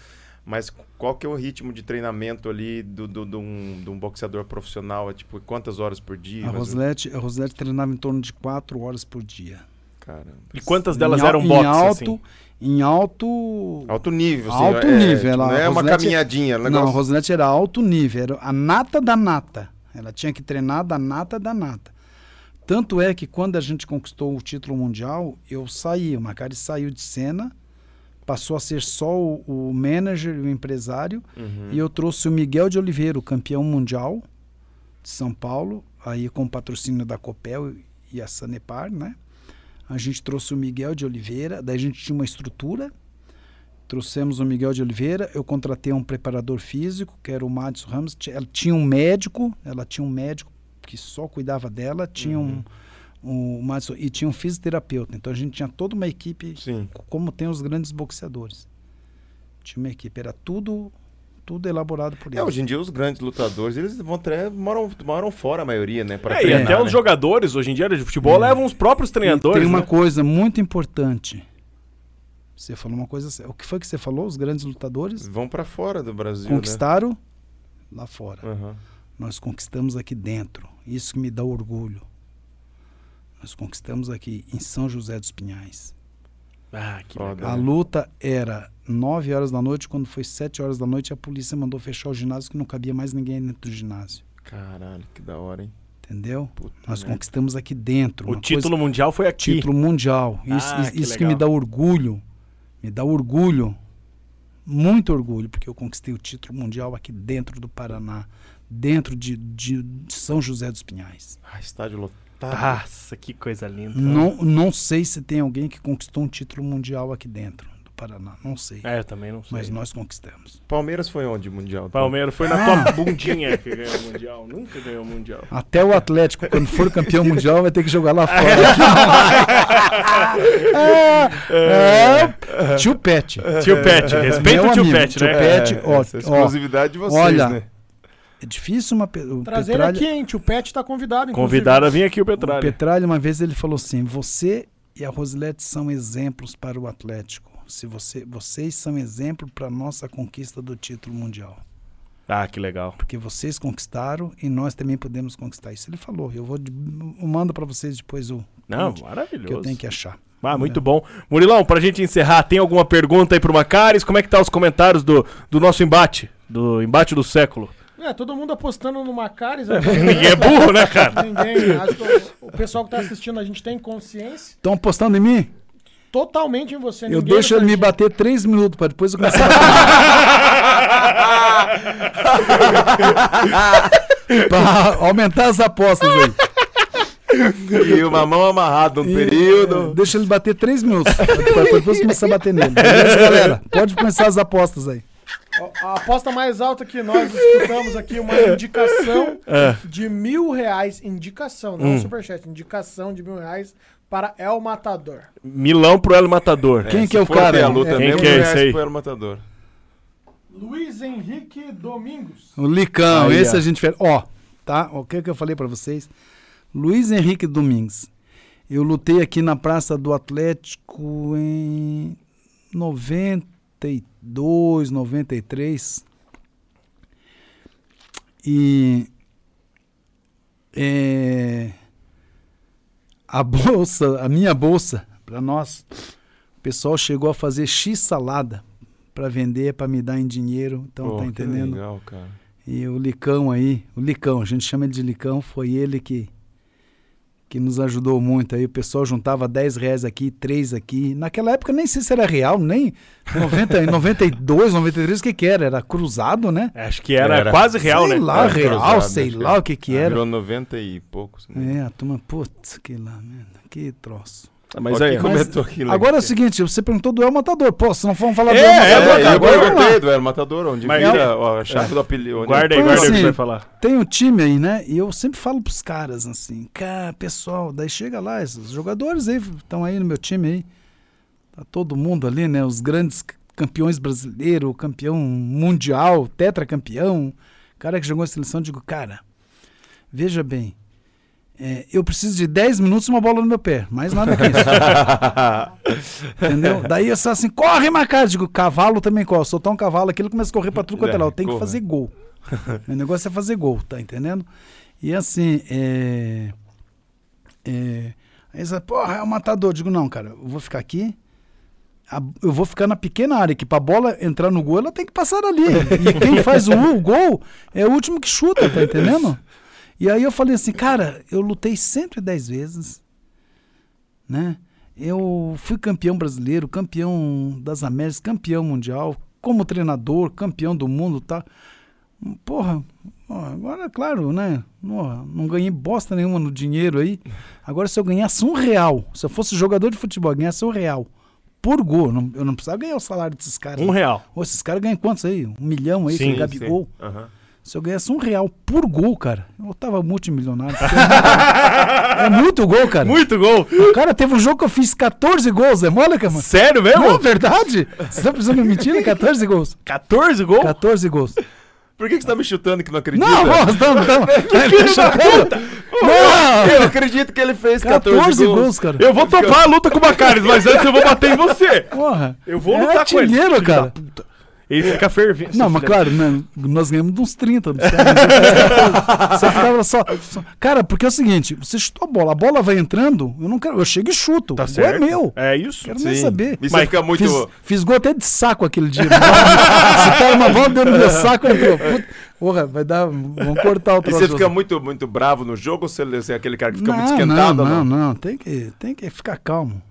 mas qual que é o ritmo de treinamento ali do, do, de, um, de um boxeador profissional? É, tipo, quantas horas por dia? A Rosilete, a Rosilete treinava em torno de quatro horas por dia. Caramba. E quantas delas Em eram em boxe, alto, assim? Em alto. Alto nível, assim. Alto é, nível, ela- não é uma Rosilete- caminhadinha. é um Não, a Rosilete era alto nível, era a nata da nata. Ela tinha que treinar da nata da nata. Tanto é que quando a gente conquistou o título mundial, eu saí, o Macari saiu de cena, passou a ser só o, o manager e o empresário, Uhum. e eu trouxe o Miguel de Oliveira, o campeão mundial de São Paulo, aí com o patrocínio da Copel e a Sanepar, né? A gente trouxe o Miguel de Oliveira, daí a gente tinha uma estrutura, trouxemos o Miguel de Oliveira, eu contratei um preparador físico, que era o Madison Ramos, ela tinha um médico, ela tinha um médico que só cuidava dela, tinha um, um Madison, e tinha um fisioterapeuta, então a gente tinha toda uma equipe Sim. como tem os grandes boxeadores. Tinha uma equipe, era tudo tudo elaborado por É, eles. hoje em dia os grandes lutadores, eles vão tre- moram, moram fora a maioria, né? Pra É, e treinar, até né? os jogadores, hoje em dia, de futebol, É. levam os próprios E treinadores. tem uma né? coisa muito importante. Você falou uma coisa. O que foi que você falou? Os grandes lutadores Vão pra fora do Brasil, conquistaram lá fora. né? Aham. Nós conquistamos aqui dentro. Isso que me dá orgulho. Nós conquistamos aqui em São José dos Pinhais. Ah, que Foda. legal. A luta era 9 horas da noite. Quando foi 7 horas da noite, a polícia mandou fechar o ginásio, que não cabia mais ninguém dentro do ginásio. Caralho, que da hora, hein? Entendeu? Puta Nós merda. conquistamos aqui dentro. O título mundial foi aqui. título mundial. Isso, Ah, isso- que isso que me dá orgulho. Me dá orgulho. Muito orgulho, porque eu conquistei o título mundial aqui dentro do Paraná, dentro de, de- de São José dos Pinhais. Ah, estádio lotado. Nossa, que coisa linda. Não, não sei se tem alguém que conquistou um título mundial aqui dentro do Paraná. Não sei. É, eu também não sei. Mas nós conquistamos. Palmeiras foi onde, Mundial? Palmeiras foi na Ah. tua bundinha que ganhou o Mundial. Nunca ganhou o Mundial. Até o Atlético, quando for campeão mundial, vai ter que jogar lá (laughs) fora. é, tio Pet. Tio Pet, respeita Meu o tio Pet, tio né? Pet. É, ó, é ó, exclusividade de vocês, olha, né? É difícil uma. o Trazer ele Petralha- aqui, hein? Tio Pet tá convidado, inclusive. Convidado a vir aqui o O Petralha. Petralha, uma vez, ele falou assim: você e a Rosilete são exemplos para o Atlético. Se você, vocês são exemplo para a nossa conquista do título mundial. Ah, que legal. Porque vocês conquistaram e nós também podemos conquistar. Isso ele falou. Eu vou eu mando para vocês depois o Não, print maravilhoso. que eu tenho que achar. Ah, muito bom. Murilão, pra gente encerrar, tem alguma pergunta aí pro Macares? Como é que tá os comentários do, do nosso embate? Do embate do século? É, todo mundo apostando no Macares. (laughs) Ninguém é burro, né, cara? Ninguém. Acho que o, o pessoal que tá assistindo a gente tem consciência Estão apostando em mim? totalmente em você. Eu deixo ele me bater três minutos para depois eu começar a (laughs) Pra aumentar as apostas aí. E uma mão amarrada um E, período. é, Deixa ele bater três minutos. Pra depois começar a bater nele. Beleza, galera? Pode começar as apostas aí. A aposta mais alta que nós escutamos aqui, uma indicação É. de mil reais. Indicação, não um superchat. Indicação de mil reais para El Matador. Milão pro El Matador. Quem se que é o cara a luta Quem mesmo, que é esse aí? pro El Matador. Luiz Henrique Domingos. O Licão, Aí, esse ó. a gente fez. Ó, tá? O que, que eu falei pra vocês? Luiz Henrique Domingues. Eu lutei aqui na Praça do Atlético em 92, 93. E. é, a bolsa, a minha bolsa, pra nós, o pessoal chegou a fazer X salada pra vender, pra me dar em dinheiro. Então, Pô, tá entendendo? legal, cara. E o Licão aí, o Licão, a gente chama ele de Licão, foi ele que que nos ajudou muito aí. O pessoal juntava 10 reais aqui, 3 aqui. Naquela época nem sei se era real, nem 90, em 92, 93, o que que era? Era cruzado, né? Acho que era, Era. quase real, sei né? lá, Era real, cruzado, sei lá o que que Ah, era. Virou 90 e poucos. né? É, a turma, putz, que lá, merda, que troço. Ah, Mas aí, Mas agora é o seguinte, você perguntou do El Matador. Pô, se não for falar do É, El é, É, Matador, eu cara, agora lá. perguntei do El Matador, onde Mas vira eu- ó, a chave do apelido. guarda aí, Então, guarda aí o que assim, você vai falar. tem um time aí, né? E eu sempre falo pros caras assim, cara, pessoal, daí chega lá, esses jogadores aí estão aí no meu time aí. Tá todo mundo ali, né? Os grandes campeões brasileiros, campeão mundial, tetracampeão, cara que jogou a seleção, eu digo, cara, veja bem, é, eu preciso de 10 minutos e uma bola no meu pé, mais nada que isso. (laughs) Entendeu? Daí eu só assim, corre, Macari. Digo, cavalo também corre. Soltar um cavalo aqui, ele começa a correr pra tudo quanto é lado. Tem que corra. fazer gol. (laughs) Meu negócio é fazer gol, tá entendendo? E assim, é. é aí você, porra, é um matador. Digo, não, cara, eu vou ficar aqui. eu vou ficar na pequena área, que pra bola entrar no gol, ela tem que passar ali. E quem faz o, o gol é o último que chuta, tá entendendo? E aí eu falei assim, cara, eu lutei 110 vezes, né? Eu fui campeão brasileiro, campeão das Américas, campeão mundial, como treinador, campeão do mundo, tá? Porra, agora, claro, né? Não, não ganhei bosta nenhuma no dinheiro aí. Agora, se eu ganhasse um real, se eu fosse jogador de futebol, ganhasse um real por gol, não- eu não precisava ganhar o salário desses caras. Um real. Esses caras ganham quantos aí? Um milhão aí, Sim, que é Gabigol. Aham. Se eu ganhasse um real por gol, cara, eu tava multimilionário. Porque é muito gol, cara. Muito gol. O cara teve um jogo que eu fiz 14 gols, é mole, cara? Sério mesmo? Não, verdade. Você tá pensando em mentira? 14 gols. 14 gols? 14 gols. Por que, que você tá me chutando que não acredita? Não, (laughs) nós estamos. Não! Eu acredito que ele fez 14, 14 gols. gols, cara. Eu vou topar a luta com o Bacares, mas antes eu vou bater em você. Porra. Eu vou é lutar com ele. cara. puta. Ele fica fervendo. Não, mas claro, né, nós ganhamos de uns 30. dos caras. Você ficava só, só- Cara, porque é o seguinte: você chutou a bola, a bola vai entrando, eu não quero. Eu chego e chuto. Tá o gol certo. é meu. É isso. Quero nem Sim. saber. E você fica muito... Fiz, fiz gol até de saco aquele dia. Se pega uma bola, deu no meu saco, entrou. Puta, Porra, vai dar. Vamos cortar o E troço. você fica muito, muito bravo no jogo ou você você é aquele cara que fica muito não, esquentado? Não, não, não. Tem que, tem que ficar calmo.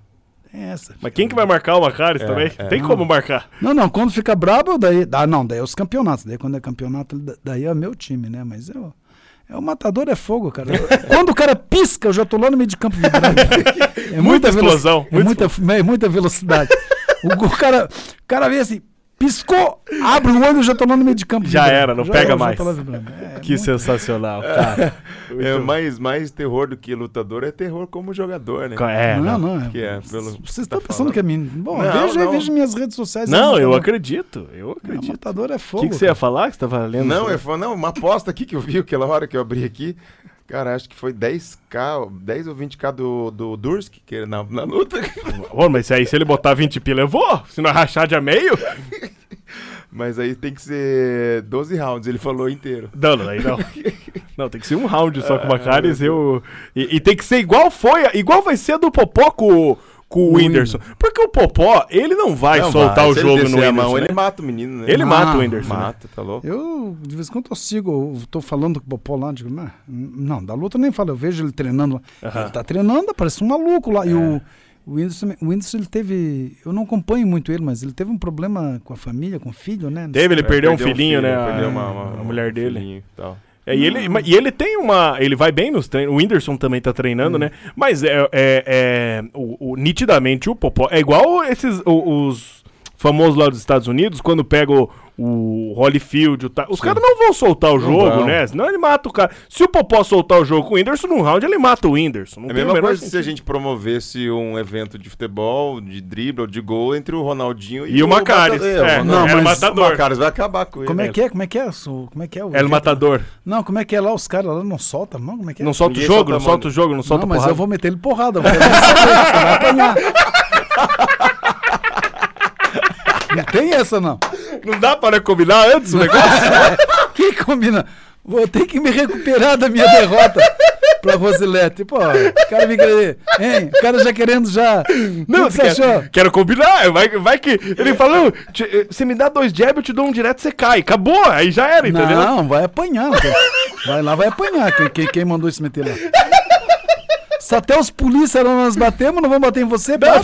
Tem essa. Mas quem que vai marcar o Bacares também? é. Tem como marcar. Não, não, quando fica brabo, daí. Ah, não, daí é os campeonatos. Daí quando é campeonato, da- daí é meu time, né? Mas eu. É o matador é fogo, cara. (laughs) Quando o cara pisca, eu já tô lá no meio de campo vibrando. (laughs) É Muita velo- explosão, É muita, é muita velocidade. o, o cara, o cara vem assim, piscou, abre o olho, eu já tô lá no meio de campo. Já era, não Já- pega já mais. É, Que muito- sensacional, cara. (laughs) É, Muito- mais, mais terror do que lutador é terror como jogador, né? É, não, não. não. é- Que é, pelo- Vocês tá estão pensando falando. que é mim. Bom, Não, veja, não. veja minhas redes sociais. Não, eu acredito. Eu É, acredito. matador é O fogo. que, que você ia falar? Que você tava lendo? Não, eu falo, não, uma aposta aqui que eu vi aquela hora que eu abri aqui. Cara, acho que foi 10k, 10 ou 20k do, do Dursk, que é na, na luta. (laughs) Ô, mas aí se ele botar 20 pila, eu vou. Se não rachar de a meio. (laughs) Mas aí tem que ser 12 rounds, ele falou inteiro. Não, não, aí não. (laughs) Não, tem que ser um round só com o Ah, Bacares. Eu... E, e tem que ser igual foi, igual vai ser a do Popó com, com o O Whindersson. Porque o Popó, ele não vai Não, soltar vai, o se ele jogo no Whindersson. mão, né? Ele mata o menino, né? Ele Ah, mata o Whindersson. né? Mata, tá louco? Eu, de vez em quando, eu sigo, eu tô falando com o Popó lá, digo, não, não, da luta eu nem falo, eu vejo ele treinando lá. Aham. Ele tá treinando, parece um maluco lá. E É. o, o Whindersson, o Whindersson, ele teve, eu não acompanho muito ele, mas ele teve um problema com a família, com o filho, né? Teve, ele É, perdeu um filhinho, né? perdeu a, uma, uma- a mulher um dele. filhinho e tal. É, e, ele, e ele tem uma. Ele vai bem nos treinos. O Whindersson também tá treinando, né? Mas é, é, é- o, o- nitidamente o Popó. É igual esses. os famosos lá dos Estados Unidos, quando pega o, o Holyfield. o ta- os caras não vão soltar o jogo, vão. né? Senão ele mata o cara. Se o Popó soltar o jogo com o Whindersson num round, ele mata o Whindersson. Não É a o mesma coisa se a sentido. gente promovesse um evento de futebol, de drible ou de gol entre o Ronaldinho E o Macares. Matador. É, o não, mas- o Matador. Macares vai acabar com ele. Como é que é? Como é que é? Como é que é? o El? Matador. Não, como é que é lá? Os caras lá não soltam a mão? Como é que é? Não solta o jogo, solta não solta o jogo, não solta não, mas porrada. eu vou meter ele porrada. Você (laughs) vai apanhar. Não tem essa, não. Não dá para combinar antes o negócio? (laughs) Quem combina? Vou ter que me recuperar da minha derrota pra Rosilete. Pô, o cara me querer. Hein? O cara já querendo já. Não, que você quer- achou? quero combinar. Vai, vai que. Ele falou: "Te- você me dá dois jabs, eu te dou um direto, você cai. Acabou, aí já era, entendeu? Não, vai apanhar. cara. Vai lá, vai apanhar. Quem, quem, quem mandou se meter lá? Se até os polícias não nós batemos, não vão bater em você, para.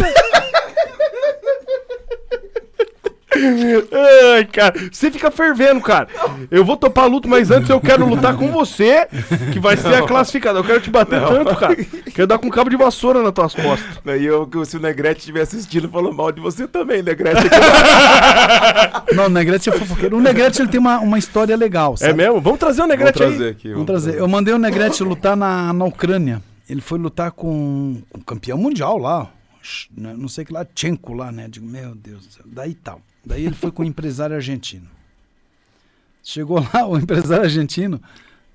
Ai, cara, você fica fervendo, cara. Eu vou topar a luta, mas antes eu quero lutar com você, que vai ser a classificada. Eu quero te bater tanto, cara. Quero dar com um cabo de vassoura nas tuas costas. Daí eu, se o Negrete estiver assistindo, falou mal de você também, Negrete. (laughs) Não, o Negrete é fofoqueiro. O Negrete ele tem uma, uma história legal, É sabe? mesmo? Vamos trazer o Negrete trazer aí. aqui. Vamos trazer. Eu mandei o Negrete lutar na, na Ucrânia. Ele foi lutar com o campeão mundial lá. Né, Não sei que lá, Tchenko lá, né? Digo, meu Deus do céu. Daí tal. Daí ele foi com um empresário argentino. Chegou lá, o empresário argentino.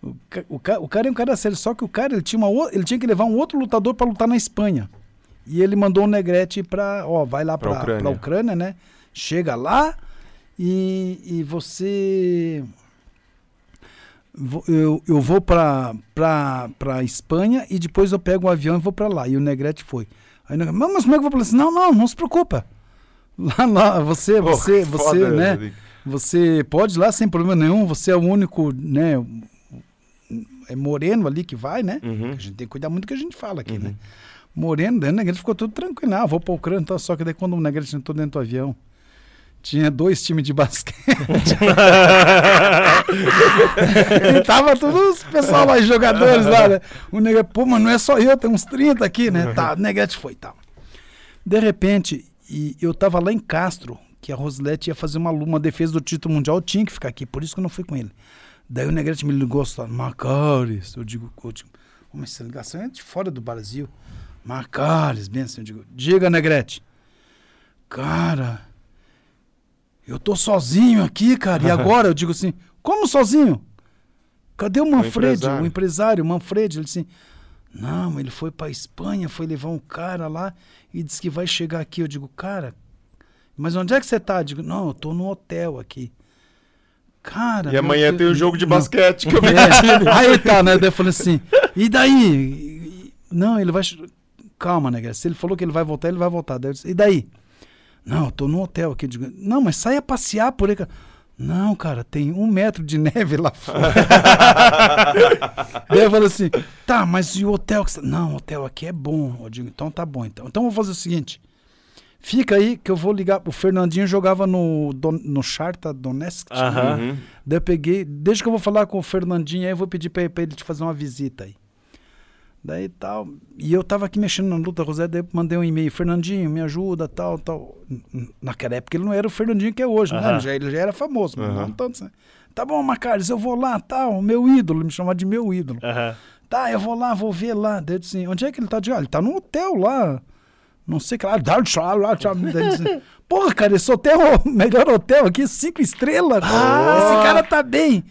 O, o, o cara é um cara sério, só que o cara ele tinha, uma, ele tinha que levar um outro lutador para lutar na Espanha. E ele mandou o Negrete para, ó, vai lá Pra para Ucrânia. Ucrânia. Ucrânia, né? Chega lá e, e você eu, eu vou pra, pra, pra Espanha e depois eu pego um avião e vou pra lá. E o Negrete foi. Aí, mas mas como é que eu vou pra lá? Não, não, não se preocupa. Lá, lá, você, Pô, você, você, foda, né? Você pode ir lá sem problema nenhum, você é o único, né? é moreno ali que vai, né? Uhum. A gente tem que cuidar muito do que a gente fala aqui, né? Moreno, daí o Negrete ficou tudo tranquilo. Ah, vou para o Ucrânia, tá? só que daí quando o Negrete entrou dentro do avião, tinha dois times de basquete. (laughs) e tava todos os pessoal lá, jogadores lá, né? O Negrete, pô, mas não é só eu, tem uns 30 aqui, né? Tá, o Negrete foi tal. De repente, e eu tava lá em Castro, que a Rosilete ia fazer uma, uma defesa do título mundial, eu tinha que ficar aqui, por isso que eu não fui com ele. Daí o Negrete me ligou, Macares, eu digo, eu digo, "Ô, mas essa ligação é de fora do Brasil. Macares, bem assim, eu digo, diga, Negrete. Cara, eu tô sozinho aqui, cara, e (laughs) agora? Eu digo assim, como sozinho? Cadê o Manfred, empresário. o empresário, o Manfred? Ele assim, não, ele foi pra Espanha, foi levar um cara lá e disse que vai chegar aqui. Eu digo, cara, mas onde é que você tá? Eu digo, não, eu tô no hotel aqui. Cara. E amanhã tem o jogo de Não. basquete que eu vi. (laughs) É, aí tá, né? Daí eu falei assim, e daí? Não, ele vai. Calma, né, Se ele falou que ele vai voltar, ele vai voltar. Disse, e daí? Não, eu tô no hotel aqui. Eu digo, não, mas saia passear por aí. cara." Não, cara, tem um metro de (laughs) neve lá fora. (laughs) Daí eu falei assim, tá, mas e o hotel? Que você... Não, o hotel aqui é bom. Eu digo, então tá bom. Então, então eu vou fazer o seguinte. Fica aí que eu vou ligar. O Fernandinho jogava no, Don- no Charta Donetsk. Uhum. Daí eu peguei, desde que eu vou falar com o Fernandinho aí, eu vou pedir pra, pra ele te fazer uma visita aí. Daí tal. E eu tava aqui mexendo na luta Rosé, daí eu mandei um e-mail, Fernandinho, me ajuda, tal, tal. Naquela época ele não era o Fernandinho que é hoje, né? Ele já, ele já era famoso, mas não tanto. Né? Tá bom, Macares, eu vou lá, tal, meu ídolo, me chamar de meu ídolo. Tá, eu vou lá, vou ver lá. Daí eu disse assim, onde é que ele tá? Digo, ah, ele tá no hotel lá. Não sei que lá. Porra, cara, esse hotel é o melhor hotel aqui, cinco estrelas. Esse cara tá bem.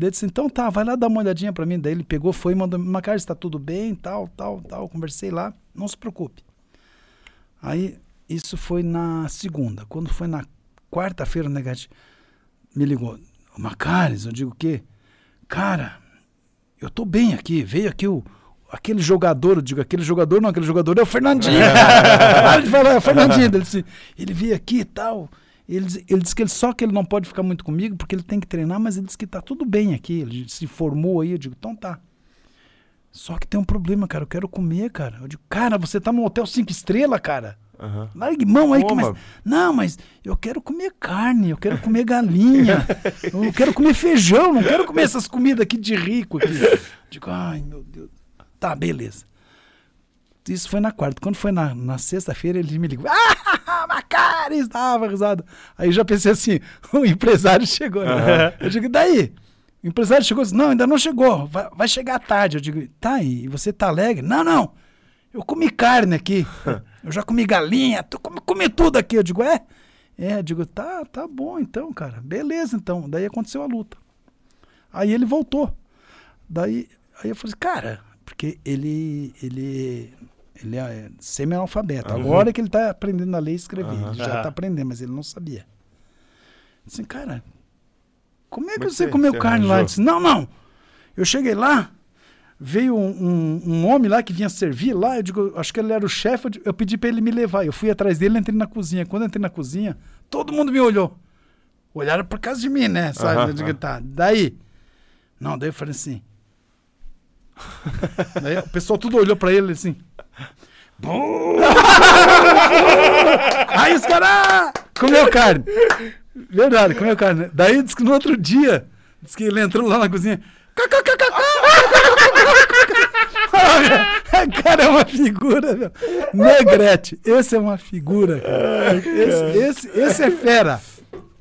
Eu disse, então tá, vai lá dar uma olhadinha pra mim. Daí ele pegou, foi e mandou, Macares, tá tudo bem, tal, tal, tal. Conversei lá, não se preocupe. Aí, isso foi na segunda. Quando foi na quarta-feira, o Negati me ligou. Macares, eu digo o quê? Cara, eu tô bem aqui. Veio aqui o. Aquele jogador, eu digo, aquele jogador não, aquele jogador é o Fernandinho. (laughs) Para de falar, é o Fernandinho. Ele, disse, ele veio aqui e tal. Ele, diz- ele disse que ele, só que ele não pode ficar muito comigo porque ele tem que treinar, mas ele disse que tá tudo bem aqui. Ele se formou aí. Eu digo, então tá. Só que tem um problema, cara. Eu quero comer, cara. Eu digo, cara, você tá num hotel cinco estrelas, cara. Aham. Largue mão aí, que Coma. mas, não, mas eu quero comer carne, eu quero comer galinha, (laughs) eu quero comer feijão, não quero comer essas comidas aqui de rico aqui. Digo, ai meu Deus. Tá, beleza. Isso foi na quarta. Quando foi na, na sexta-feira, ele me ligou. (laughs) Ah, Macares! Tava risado. Aí já pensei assim: (laughs) o empresário chegou. Né? Eu digo, e daí? O empresário chegou e disse: Não, ainda não chegou. Vai, vai chegar à tarde. Eu digo, tá, e você tá alegre? Não, não. Eu comi carne aqui. (laughs) Eu já comi galinha, tu comi, comi tudo aqui. Eu digo, é? É, eu digo, tá, tá bom então, cara. Beleza, então. Daí aconteceu a luta. Aí ele voltou. Daí aí eu falei, cara, porque ele ele ele é semi-analfabeto. Agora que ele tá aprendendo a ler e escrever. Aham. Ele já Aham. tá aprendendo, mas ele não sabia. Assim, cara, como é que é que você comeu você carne lá? Arranjou? disse, não, não. Eu cheguei lá, veio um, um, um homem lá que vinha servir lá, eu digo, acho que ele era o chefe, eu, pedi pra ele me levar. Eu fui atrás dele, entrei na cozinha. Quando eu entrei na cozinha, todo mundo me olhou. Olharam por causa de mim, né? Sabe? Aham, Eu digo, tá. Daí. Não, daí eu falei assim. (laughs) daí o pessoal tudo olhou pra ele assim. Aí os caras ah, comeu carne. Verdade, comeu carne. Daí disse que no outro dia, disse que ele entrou lá na cozinha. (laughs) cara é uma figura, meu. Negrete, esse é uma figura. Esse, esse, esse é fera.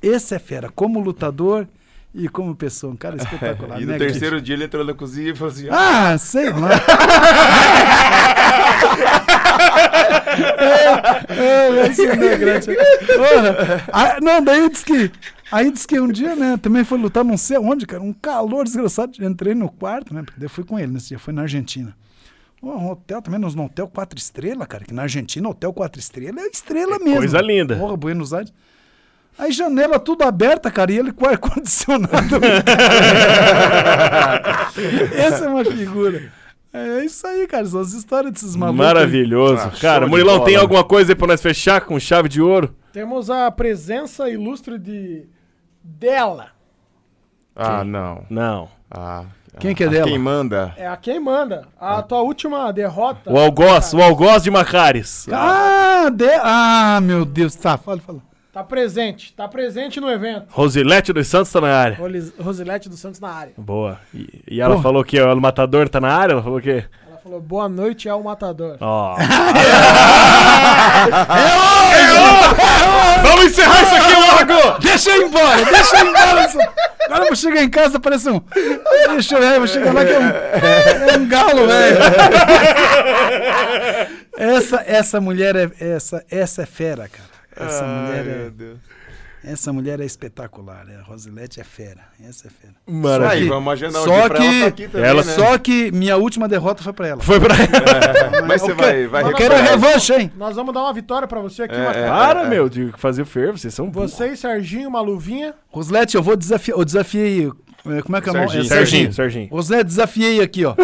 Esse é fera. Como lutador e como pessoa. Um cara espetacular. (laughs) E no terceiro dia ele entrou na cozinha e falou assim: Ah, sei lá. (laughs) é, é, esse é Negrete. Porra. Ah, não, daí disse que. Aí disse que um dia, né, também foi lutar não sei onde, cara, um calor desgraçado. Entrei no quarto, né, porque daí eu fui com ele nesse dia, foi na Argentina. Um hotel também, nós no hotel quatro estrelas, cara, que na Argentina, hotel quatro estrelas é estrela mesmo. coisa linda. Porra, Buenos Aires. Aí janela tudo aberta, cara, e ele com ar-condicionado. (laughs) Essa é uma figura. É isso aí, cara. São as histórias desses malucos. Maravilhoso. Ah, Cara, Murilão, tem alguma coisa aí pra nós fechar com chave de ouro? Temos a presença ilustre de dela. Ah, não. Não. Ah, Quem que é A dela? Quem manda? É a quem manda. A tua última derrota. O Algoz, o Algoz de Macares. Ah, de... ah, meu Deus. Tá, fala, fala. Tá presente. Tá presente no evento. Rosilete dos Santos tá na área. Rosilete dos Santos na área. Boa. E, e ela Pô. falou que o Matador tá na área? Ela falou o quê? Ela falou, boa noite, é o matador. Ó. (laughs) Vamos encerrar isso aqui logo! Deixa eu ir embora, deixa eu ir embora. Agora eu vou chegar em casa, parece um. Deixa eu ver, eu vou chegar lá que é um, é um galo, velho. Essa, essa mulher é. Essa, essa é fera, cara. Essa mulher é. meu Deus. Essa mulher é espetacular. A Rosilete é fera. Essa é fera. Aí, Maravilha. vamos agendar um Só dia pra ela que- tá aqui também, ela né? Só que minha última derrota foi pra ela. Foi pra (laughs) Mas você vai, vai Eu quero a revanche, hein? Nós vamos dar uma vitória pra você aqui, É, Matheus. é. Para, meu, de fazer fervo, vocês são burros. Você e Serginho, uma luvinha. Rosilete, eu vou desafiar. Eu desafiei. Eh, Como é que é o nome? Serginho. É Serginho, Serginho. Rosilete, desafiei aqui, ó.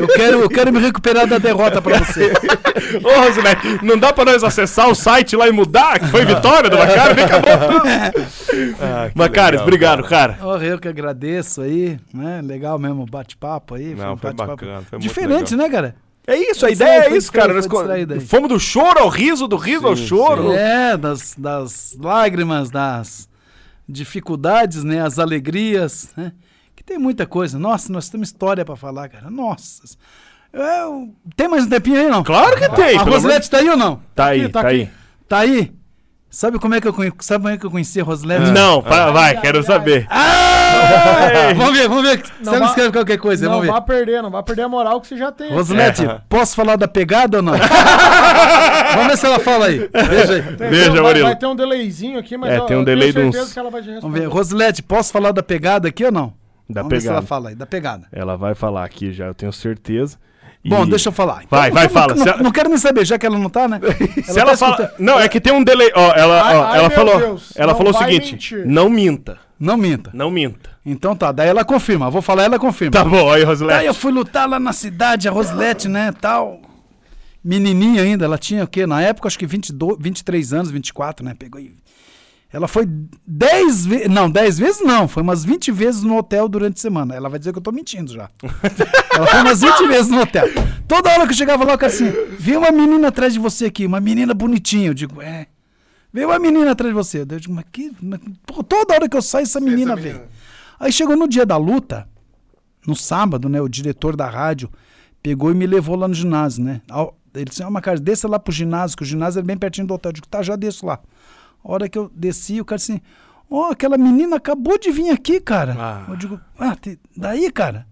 Eu quero, eu quero me recuperar da derrota pra você. (laughs) Ô, Rosilete, não dá pra nós acessar o site lá e mudar? Que foi vitória do Macares? Vem cá, Ah, que Macares, legal, obrigado, cara. Oh, eu que agradeço aí, né? Legal mesmo o bate-papo aí. Não, um foi bate-papo bacana, foi muito Diferente, né, cara? É isso, a ideia é isso, cara. Nós fomos do choro ao riso, do riso ao Sim, choro. É, das, das lágrimas, das dificuldades, né? As alegrias, né? Que tem muita coisa. Nossa, nós temos história pra falar, cara. Nossa. Eu- tem mais um tempinho aí, não? Claro que tem. A Rosilete tá aí ou não? Tá aí, tá tá aí. Tá aí? Sabe como é que eu, conhe... Sabe como é que eu conheci a Rosilete? Não, para, vai, Ai, quero saber. Ah! vamos ver, vamos ver. Não ela vá- escreve qualquer coisa, não vamos ver. vai perder, não vai perder a moral que você já tem. Rosilete, É. posso falar da pegada ou não? (laughs) Vamos ver se ela fala aí. Veja aí. Tem- Veja, vai, Murilo. vai ter um delayzinho aqui, mas É, eu, tem um delay de tenho uns- certeza que ela vai te responder. Vamos ver. Rosilete, posso falar da pegada aqui ou não? Da Vamos ver se ela pegada. fala aí, da pegada. Ela vai falar aqui já, eu tenho certeza. E- Bom, deixa eu falar. Vai, vai, não, fala. Não, ela- não quero nem saber, já que ela não tá, né? (laughs) Se ela tá fala. escutando. Não, é que tem um delay. Ó, ela, Ai, ó, ai, ela falou. Deus, ela falou o seguinte: mentir. não minta. Não minta. Não minta. Então tá, daí ela confirma. Vou falar, ela confirma. Tá bom, aí, Daí Rosilete. eu fui lutar lá na cidade, a Rosilete, né, tal. Menininha ainda, ela tinha o quê? Na época, acho que 22, 23 anos, 24, né? Pegou e... Ela foi 10 vezes, não, 10 vezes não, foi umas 20 vezes no hotel durante a semana. Ela vai dizer que eu tô mentindo já. (laughs) ela foi umas 20 vezes no hotel. Toda hora que eu chegava lá, cara assim, vi uma menina atrás de você aqui, uma menina bonitinha. Eu digo, é, veio uma menina atrás de você. Eu digo, mas que... mas, toda hora que eu saio, essa menina vem. Aí chegou no dia da luta, no sábado, né, o diretor da rádio pegou e me levou lá no ginásio, né? Ele disse, uma cara, desça lá pro ginásio, que o ginásio era bem pertinho do hotel. Eu digo, tá, já desço lá. A hora que eu desci, o cara assim, ó, aquela menina acabou de vir aqui, cara. Ah. Eu digo, ah, te- daí, cara?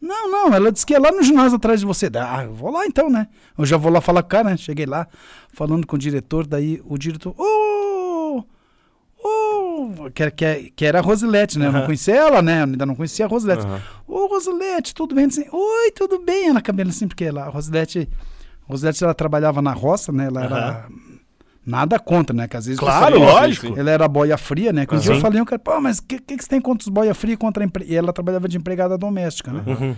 Não, não, ela disse que é lá no ginásio atrás de você. Ah, eu vou lá então, né? Eu já vou lá falar com o cara, né? Cheguei lá, falando com o diretor, daí o diretor, ô, ô, que, que, que era a Rosilete, né? Eu não conhecia ela, né? Eu ainda não conhecia a Rosilete. Ô, Rosilete, tudo bem? Assim, Oi, tudo bem? Ela cabelo assim, porque ela, a Rosilete, a Rosilete, ela trabalhava na roça, né? Ela era nada contra, né? Que às vezes Claro, lógico. ela era boia fria, né? Que um dia Sim. eu falei, um cara, pô, mas o que, que, que você tem contra os boia fria contra a empre... E ela trabalhava de empregada doméstica, né? Uhum.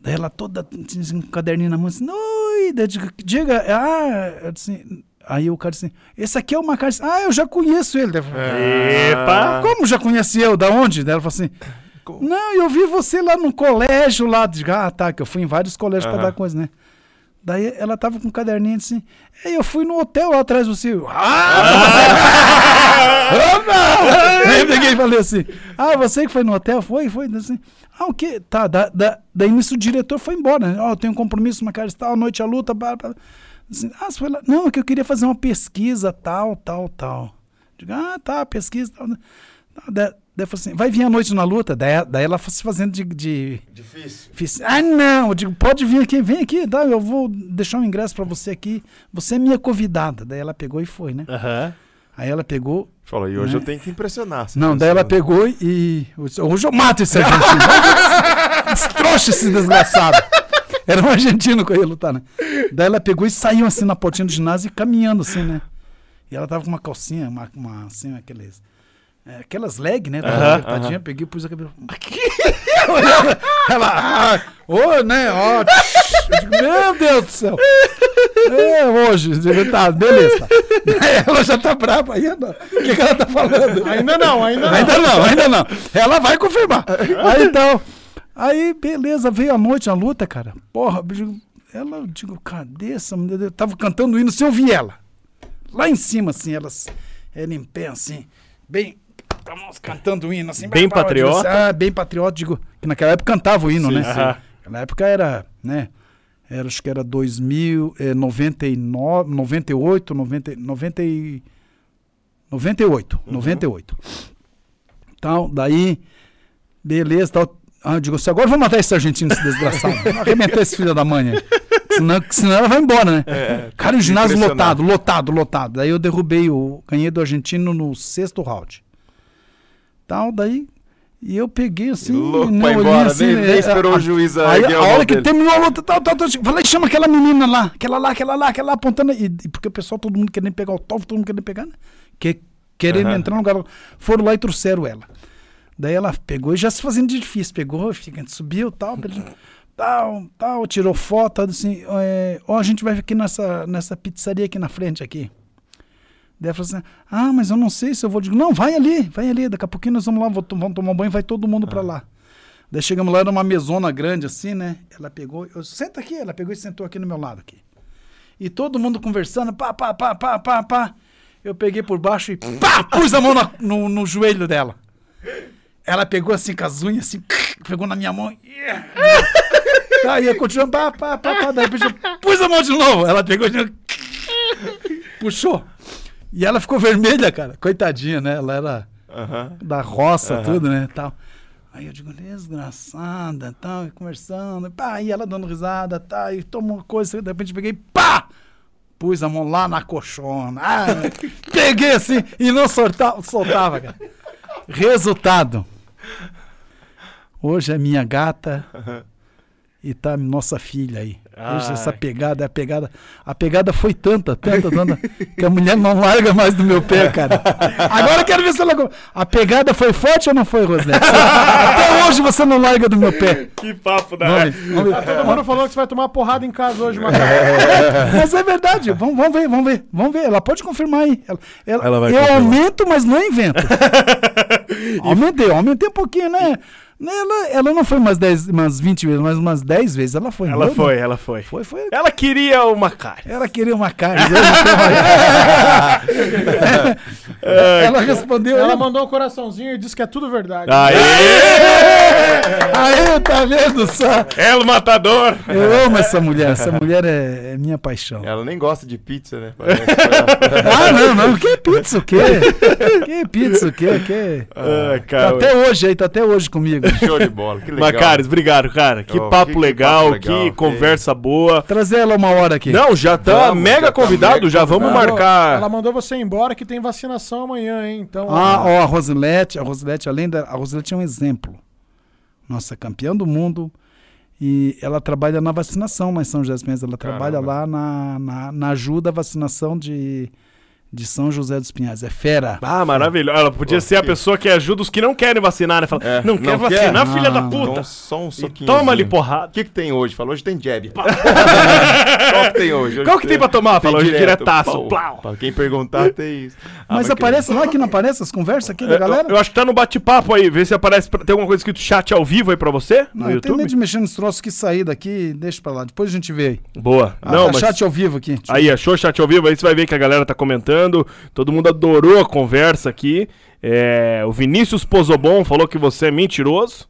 Daí ela toda, tinha assim, um caderninho na mão, assim, oi, daí digo, diga, ah, assim, aí o cara disse, assim, esse aqui é o Macario, ah, eu já conheço ele. Falei, É. Epa! como já conheci eu? Da onde? Daí ela falou assim, não, eu vi você lá no colégio lá. Digo, ah, tá, que eu fui em vários colégios pra Aham. dar coisa, né? Daí ela tava com um caderninho assim, "É, eu fui no hotel lá atrás você. Eu, Ah! (laughs) oh, não! Aí eu peguei e falei assim, ah, você que foi no hotel? Foi, foi. Assim, ah, o quê? Tá, da, da, daí nisso o diretor foi embora, né? Ó, eu tenho um compromisso, uma cara tal, noite a luta, blá, blá. Assim, ah, você foi lá? Não, é que eu queria fazer uma pesquisa, tal, tal, tal. Digo, ah, tá, pesquisa, tal. Tá, Daí, eu falei assim, vai vir à noite na luta? Daí, daí ela se fazendo de, de, Difícil. Fiz, ah, não. Eu digo, pode vir aqui, vem aqui, tá, eu vou deixar um ingresso pra você aqui. Você é minha convidada. Daí ela pegou e foi, né? Aham. Aí ela pegou. Falou, e hoje Né? eu tenho que impressionar. Não, daí ela pegou e. Hoje eu mato esse argentino. (laughs) Destrouxa esse desgraçado. Era um argentino que eu ia lutar, né? Daí ela pegou e saiu assim na portinha do ginásio e caminhando assim, né? E ela tava com uma calcinha, uma, uma assim, aqueles. É, aquelas leg, né? Tava Aham, apertadinha, peguei e pus a cabelo. (laughs) ela, ah, ô, né, ó. Eu digo, meu Deus do céu. É, hoje, eu tá, beleza. Ela já tá brava ainda. O que, que ela tá falando? Ainda não, ainda não. Ainda não, ainda não. Ela vai confirmar. Aí então, Aí, beleza, veio a noite a luta, cara. Porra, eu digo, ela, eu digo, cadê essa mulher? Eu tava cantando hino sem ouvir ela. Lá em cima, assim, elas, ela em pé, assim, bem, tava cantando o hino, assim. Bem patriota? ah, bem patriota, digo, que naquela época cantava o hino, Sim, né? aham. Na época era, né? Era, acho que era 2000, eh, 99, 98, 90, 90 e, 98, 98. Tal, daí, beleza, tal. Ah, eu digo assim, agora eu vou matar esse argentino, esse desgraçado. (laughs) Arrebentar esse filho da mãe. aí. Senão, senão ela vai embora, né? Cara, o ginásio lotado, lotado, lotado. Daí eu derrubei o. Ganhei do argentino no sexto round. Tal, daí. E eu peguei assim. Louco né, ir olhei embora, nem- nem é, esperou a- o juiz Aí, erguer a hora que dele. terminou a luta, tal, tal, tal, falei, chama aquela menina lá, aquela lá, aquela lá, aquela lá, apontando. E, e porque o pessoal, todo mundo querendo pegar o tofu, todo mundo querendo pegar, né? Que, querendo Aham. entrar no lugar. Foram lá e trouxeram ela. Daí ela pegou e já se fazendo de difícil, pegou, fica, subiu tal, tal, tal, tirou foto, assim, é, ó, a gente vai aqui nessa, nessa pizzaria aqui na frente aqui. Daí ela falou assim, ah, mas eu não sei se eu vou. Digo, não, vai ali, vai ali, daqui a pouquinho nós vamos lá, vamos tomar um banho, vai todo mundo pra lá. Daí chegamos lá, era uma mesona grande assim, né? Ela pegou, eu, senta aqui, ela pegou e sentou aqui no meu lado aqui. E todo mundo conversando, pá, pá, pá, pá, pá, pá. Eu peguei por baixo e pá, pus a mão na- no, no joelho dela. Ela pegou assim com as unhas, assim, pegou na minha mão. (laughs) yeah. Tá, ia continuando, pá, pá, pá, pá. Daí puxou, pus a mão de novo. Ela pegou de novo, (laughs) puxou. E ela ficou vermelha, cara. Coitadinha, né? Ela era Aham. da roça, tudo, né? Tal. Aí eu digo, desgraçada, tal, e conversando, pá, e ela dando risada, tá, e tomou uma coisa, de repente peguei, pá! Pus a mão lá na colchona. Ah, (laughs) peguei assim e não soltava, soltava, cara. Resultado. Hoje é minha gata e tá nossa filha aí. Ai. essa pegada, a pegada, a pegada foi tanta, tanta, tanta, (laughs) que a mulher não larga mais do meu pé, cara. Agora eu quero ver se ela. A pegada foi forte ou não foi, Rosnete? Até hoje você não larga do meu pé. Que papo da. Vamos ver, vamos ver. Todo mundo falou que você vai tomar porrada em casa hoje, Macaco. Mas é verdade, vamos, vamos ver, vamos ver, vamos ver. Ela pode confirmar aí. Ela, ela- Ela vai eu confirmar. aumento, mas não invento. (laughs) Aumentei, aumentei um pouquinho, né? Ela, ela não foi umas, 10, umas 20 vezes, mas umas 10 vezes ela foi. Ela Não, foi, ela foi. Foi, foi. Ela queria uma cara. Ela queria uma carne. (laughs) ela respondeu. Ela Ela mandou um coraçãozinho e disse que é tudo verdade. Aê! Aí, tá vendo só? El Matador! Eu amo essa mulher. Essa mulher é, é minha paixão. Ela nem gosta de pizza, né? (laughs) Ah, não, não. Que pizza o quê? Que pizza o quê? Que... Ah, Tá até hoje aí, tá até hoje comigo. (laughs) Show de bola, que legal. Macares, obrigado, cara. Que Oh, papo que- que legal, papo que, legal, que- conversa boa. Trazer ela uma hora aqui. Não, já tá Vamos, mega já tá convidado, mega já vamos convidado. marcar. Ela mandou você embora que tem vacinação amanhã, hein? Então. Ah, ó, a Rosilete, a Rosilete, além da. A Rosilete é um exemplo. Nossa, campeã do mundo. E ela trabalha na vacinação lá em São José dos Pinhais. Ela trabalha Caramba. lá na, na, na ajuda à vacinação de, de São José dos Pinhais. É fera. Ah, maravilhoso. Ela podia Pô, ser a pessoa que ajuda os que não querem vacinar, né? Fala, É, não, quer não quer? vacinar, filha da Ah, puta. Então, só um soquinho. toma ali O porrada. que, que tem hoje? Falou, hoje tem jab. Pá. (laughs) Qual que tem hoje? Hoje Qual que tem pra tomar? tem Falou hoje diretaço. Plau. Pra quem perguntar, tem isso. Ah, Mas aparece lá que não aparece as conversas aqui da É, galera? Eu, eu acho que tá no bate-papo aí. Vê se aparece. pra- Tem alguma coisa escrito chat ao vivo aí pra você? não, no eu tenho medo de mexer nos troços que sair daqui, deixa pra lá. Depois a gente vê aí. Boa. Ah, não, tá mas. chat ao vivo aqui. Aí, achou o chat ao vivo? Aí você vai ver que a galera tá comentando. Todo mundo adorou a conversa aqui. É, o Vinícius Pozobon falou que você é mentiroso.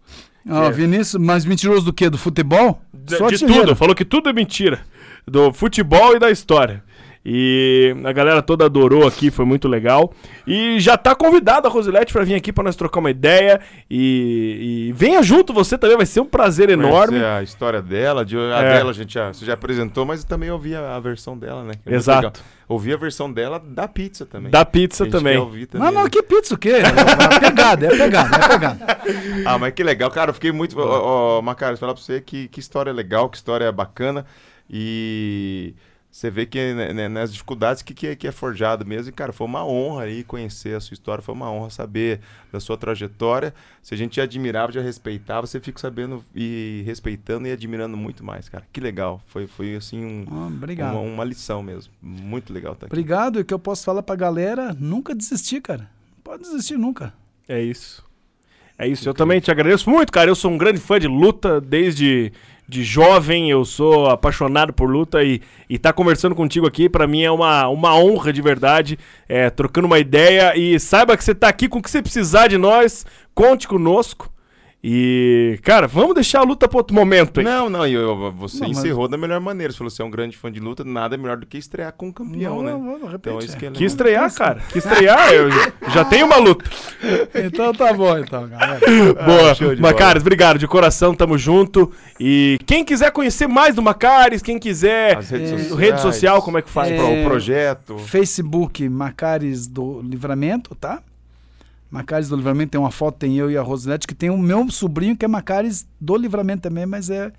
Ó, Vinícius, mas mentiroso do quê? Do futebol? De, de tudo. Falou que tudo é mentira. Do futebol e da história. E a galera toda adorou aqui, foi muito legal. E já tá convidada a Rosilete pra vir aqui pra nós trocar uma ideia. E, e venha junto você também, vai ser um prazer enorme. Conhecer a história dela, de, a É. dela a gente já, você já apresentou, mas também ouvi a, a versão dela, né? É Exato. Ouvi a versão dela da pizza também. Da pizza A gente quer também. ouvir também, Não, não, que pizza o quê? É pegada, é pegada, é pegada. (laughs) Ah, mas que legal, cara. Eu fiquei muito. Ó, ó, Macaros, falar pra você que, que história legal, que história bacana. E você vê que né, né, nas dificuldades que, que, é- que é forjado mesmo. E, cara, foi uma honra aí conhecer a sua história, foi uma honra saber da sua trajetória. Se a gente já admirava, já respeitava, você fica sabendo e respeitando e admirando muito mais, cara. Que legal. Foi, foi assim, um- Ah, obrigado. uma, uma lição mesmo. Muito legal estar aqui. Obrigado, e o que eu posso falar pra galera, nunca desistir, cara. Não pode desistir nunca. É isso. É isso, eu também te agradeço muito, cara. Eu sou um grande fã de luta desde de jovem, eu sou apaixonado por luta e estar tá conversando contigo aqui, para mim é uma, uma honra de verdade, é, trocando uma ideia e saiba que você tá aqui com o que você precisar de nós, conte conosco. E, cara, vamos deixar a luta para outro momento aí. Não, não, eu, você Não, mas- encerrou da melhor maneira. Você falou que você é um grande fã de luta, nada melhor do que estrear com um campeão, né? Não, não, não, repete, então isso que é Que legal. estrear, cara. Que estrear, eu já- já tenho uma luta. (laughs) Então tá bom, então, galera. Boa. show de Macares, obrigado de coração, tamo junto. E quem quiser conhecer mais do Macares, quem quiser As redes É, sociais. rede social, como é que faz? É, o projeto. Facebook Macares do Livramento, tá? Macares do Livramento tem uma foto, tem eu e a Rosilete, que tem o meu sobrinho que é Macares do Livramento também, mas é,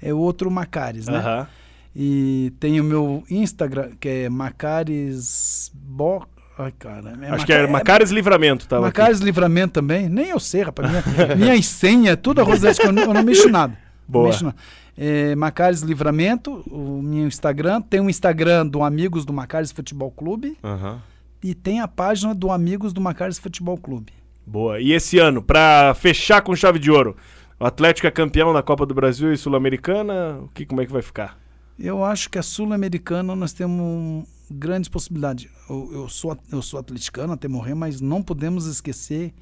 é outro Macares, né? Aham. E tem o meu Instagram, que é Macares Bo... Ai, cara. É Acho que é Macares Livramento, tá? Macares Livramento também. Nem eu sei, rapaz. Minha, (laughs) minha senha, tudo a Rosilete, que eu, não- eu não mexo nada. Boa. Não mexo nada. É, Macares Livramento, o meu Instagram. Tem o Instagram do Amigos do Macares Futebol Clube. Aham. E tem a página do Amigos do Macares Futebol Clube. Boa. E esse ano, pra fechar com chave de ouro, o Atlético é campeão da Copa do Brasil e Sul-Americana, o que, como é que vai ficar? Eu acho que a Sul-Americana nós temos grandes possibilidades. Eu, eu sou, eu sou atleticano até morrer, mas não podemos esquecer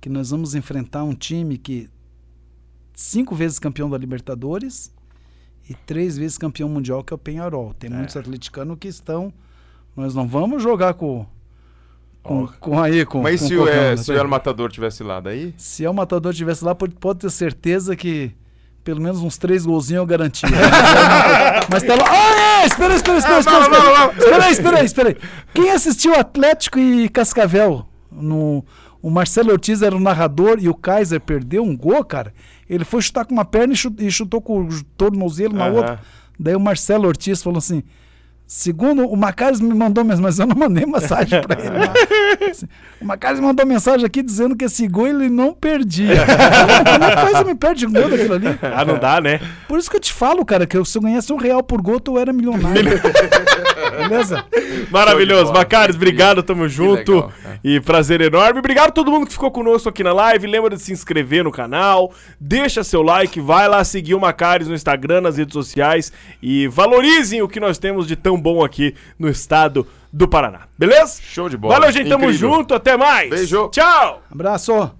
que nós vamos enfrentar um time que cinco vezes campeão da Libertadores e três vezes campeão mundial, que é o Penharol. Tem muitos atleticanos que estão. Nós não vamos jogar com. Com, com aí, com. Mas com se, o, é, se o? El Matador tivesse lá daí? Se é o matador estivesse lá, pode, pode ter certeza que pelo menos uns três golzinhos eu garantia. (laughs) Mas tá lá. Ah, é! Espera, espera, espera, espera, espera. Espera aí, espera aí, espera aí. Quem assistiu Atlético e Cascavel? No, o Marcelo Ortiz era o narrador e o Kaiser perdeu um gol, cara. Ele foi chutar com uma perna e chu- e chutou com o tornozelo na Aham. outra. Daí o Marcelo Ortiz falou assim. Segundo, o Macares me mandou mensagem, mas eu não mandei mensagem pra ele. (laughs) O Macares mandou mensagem aqui dizendo que esse gol ele não perdia. Como é que faz eu me perde um gol daquilo ali? Ah, não dá, né? Por isso que eu te falo, cara, que eu- se eu ganhasse um real por gol, tu era milionário. (laughs) Beleza? Maravilhoso. Macares, obrigado, tamo junto. legal, e prazer enorme. Obrigado a todo mundo que ficou conosco aqui na live. Lembra de se inscrever no canal, deixa seu like, vai lá seguir o Macares no Instagram, nas redes sociais e valorizem o que nós temos de tão bom aqui no estado do Paraná. Beleza? Show de bola. Valeu, gente. Tamo Incrível. junto. Até mais. Beijo. Tchau. Abraço.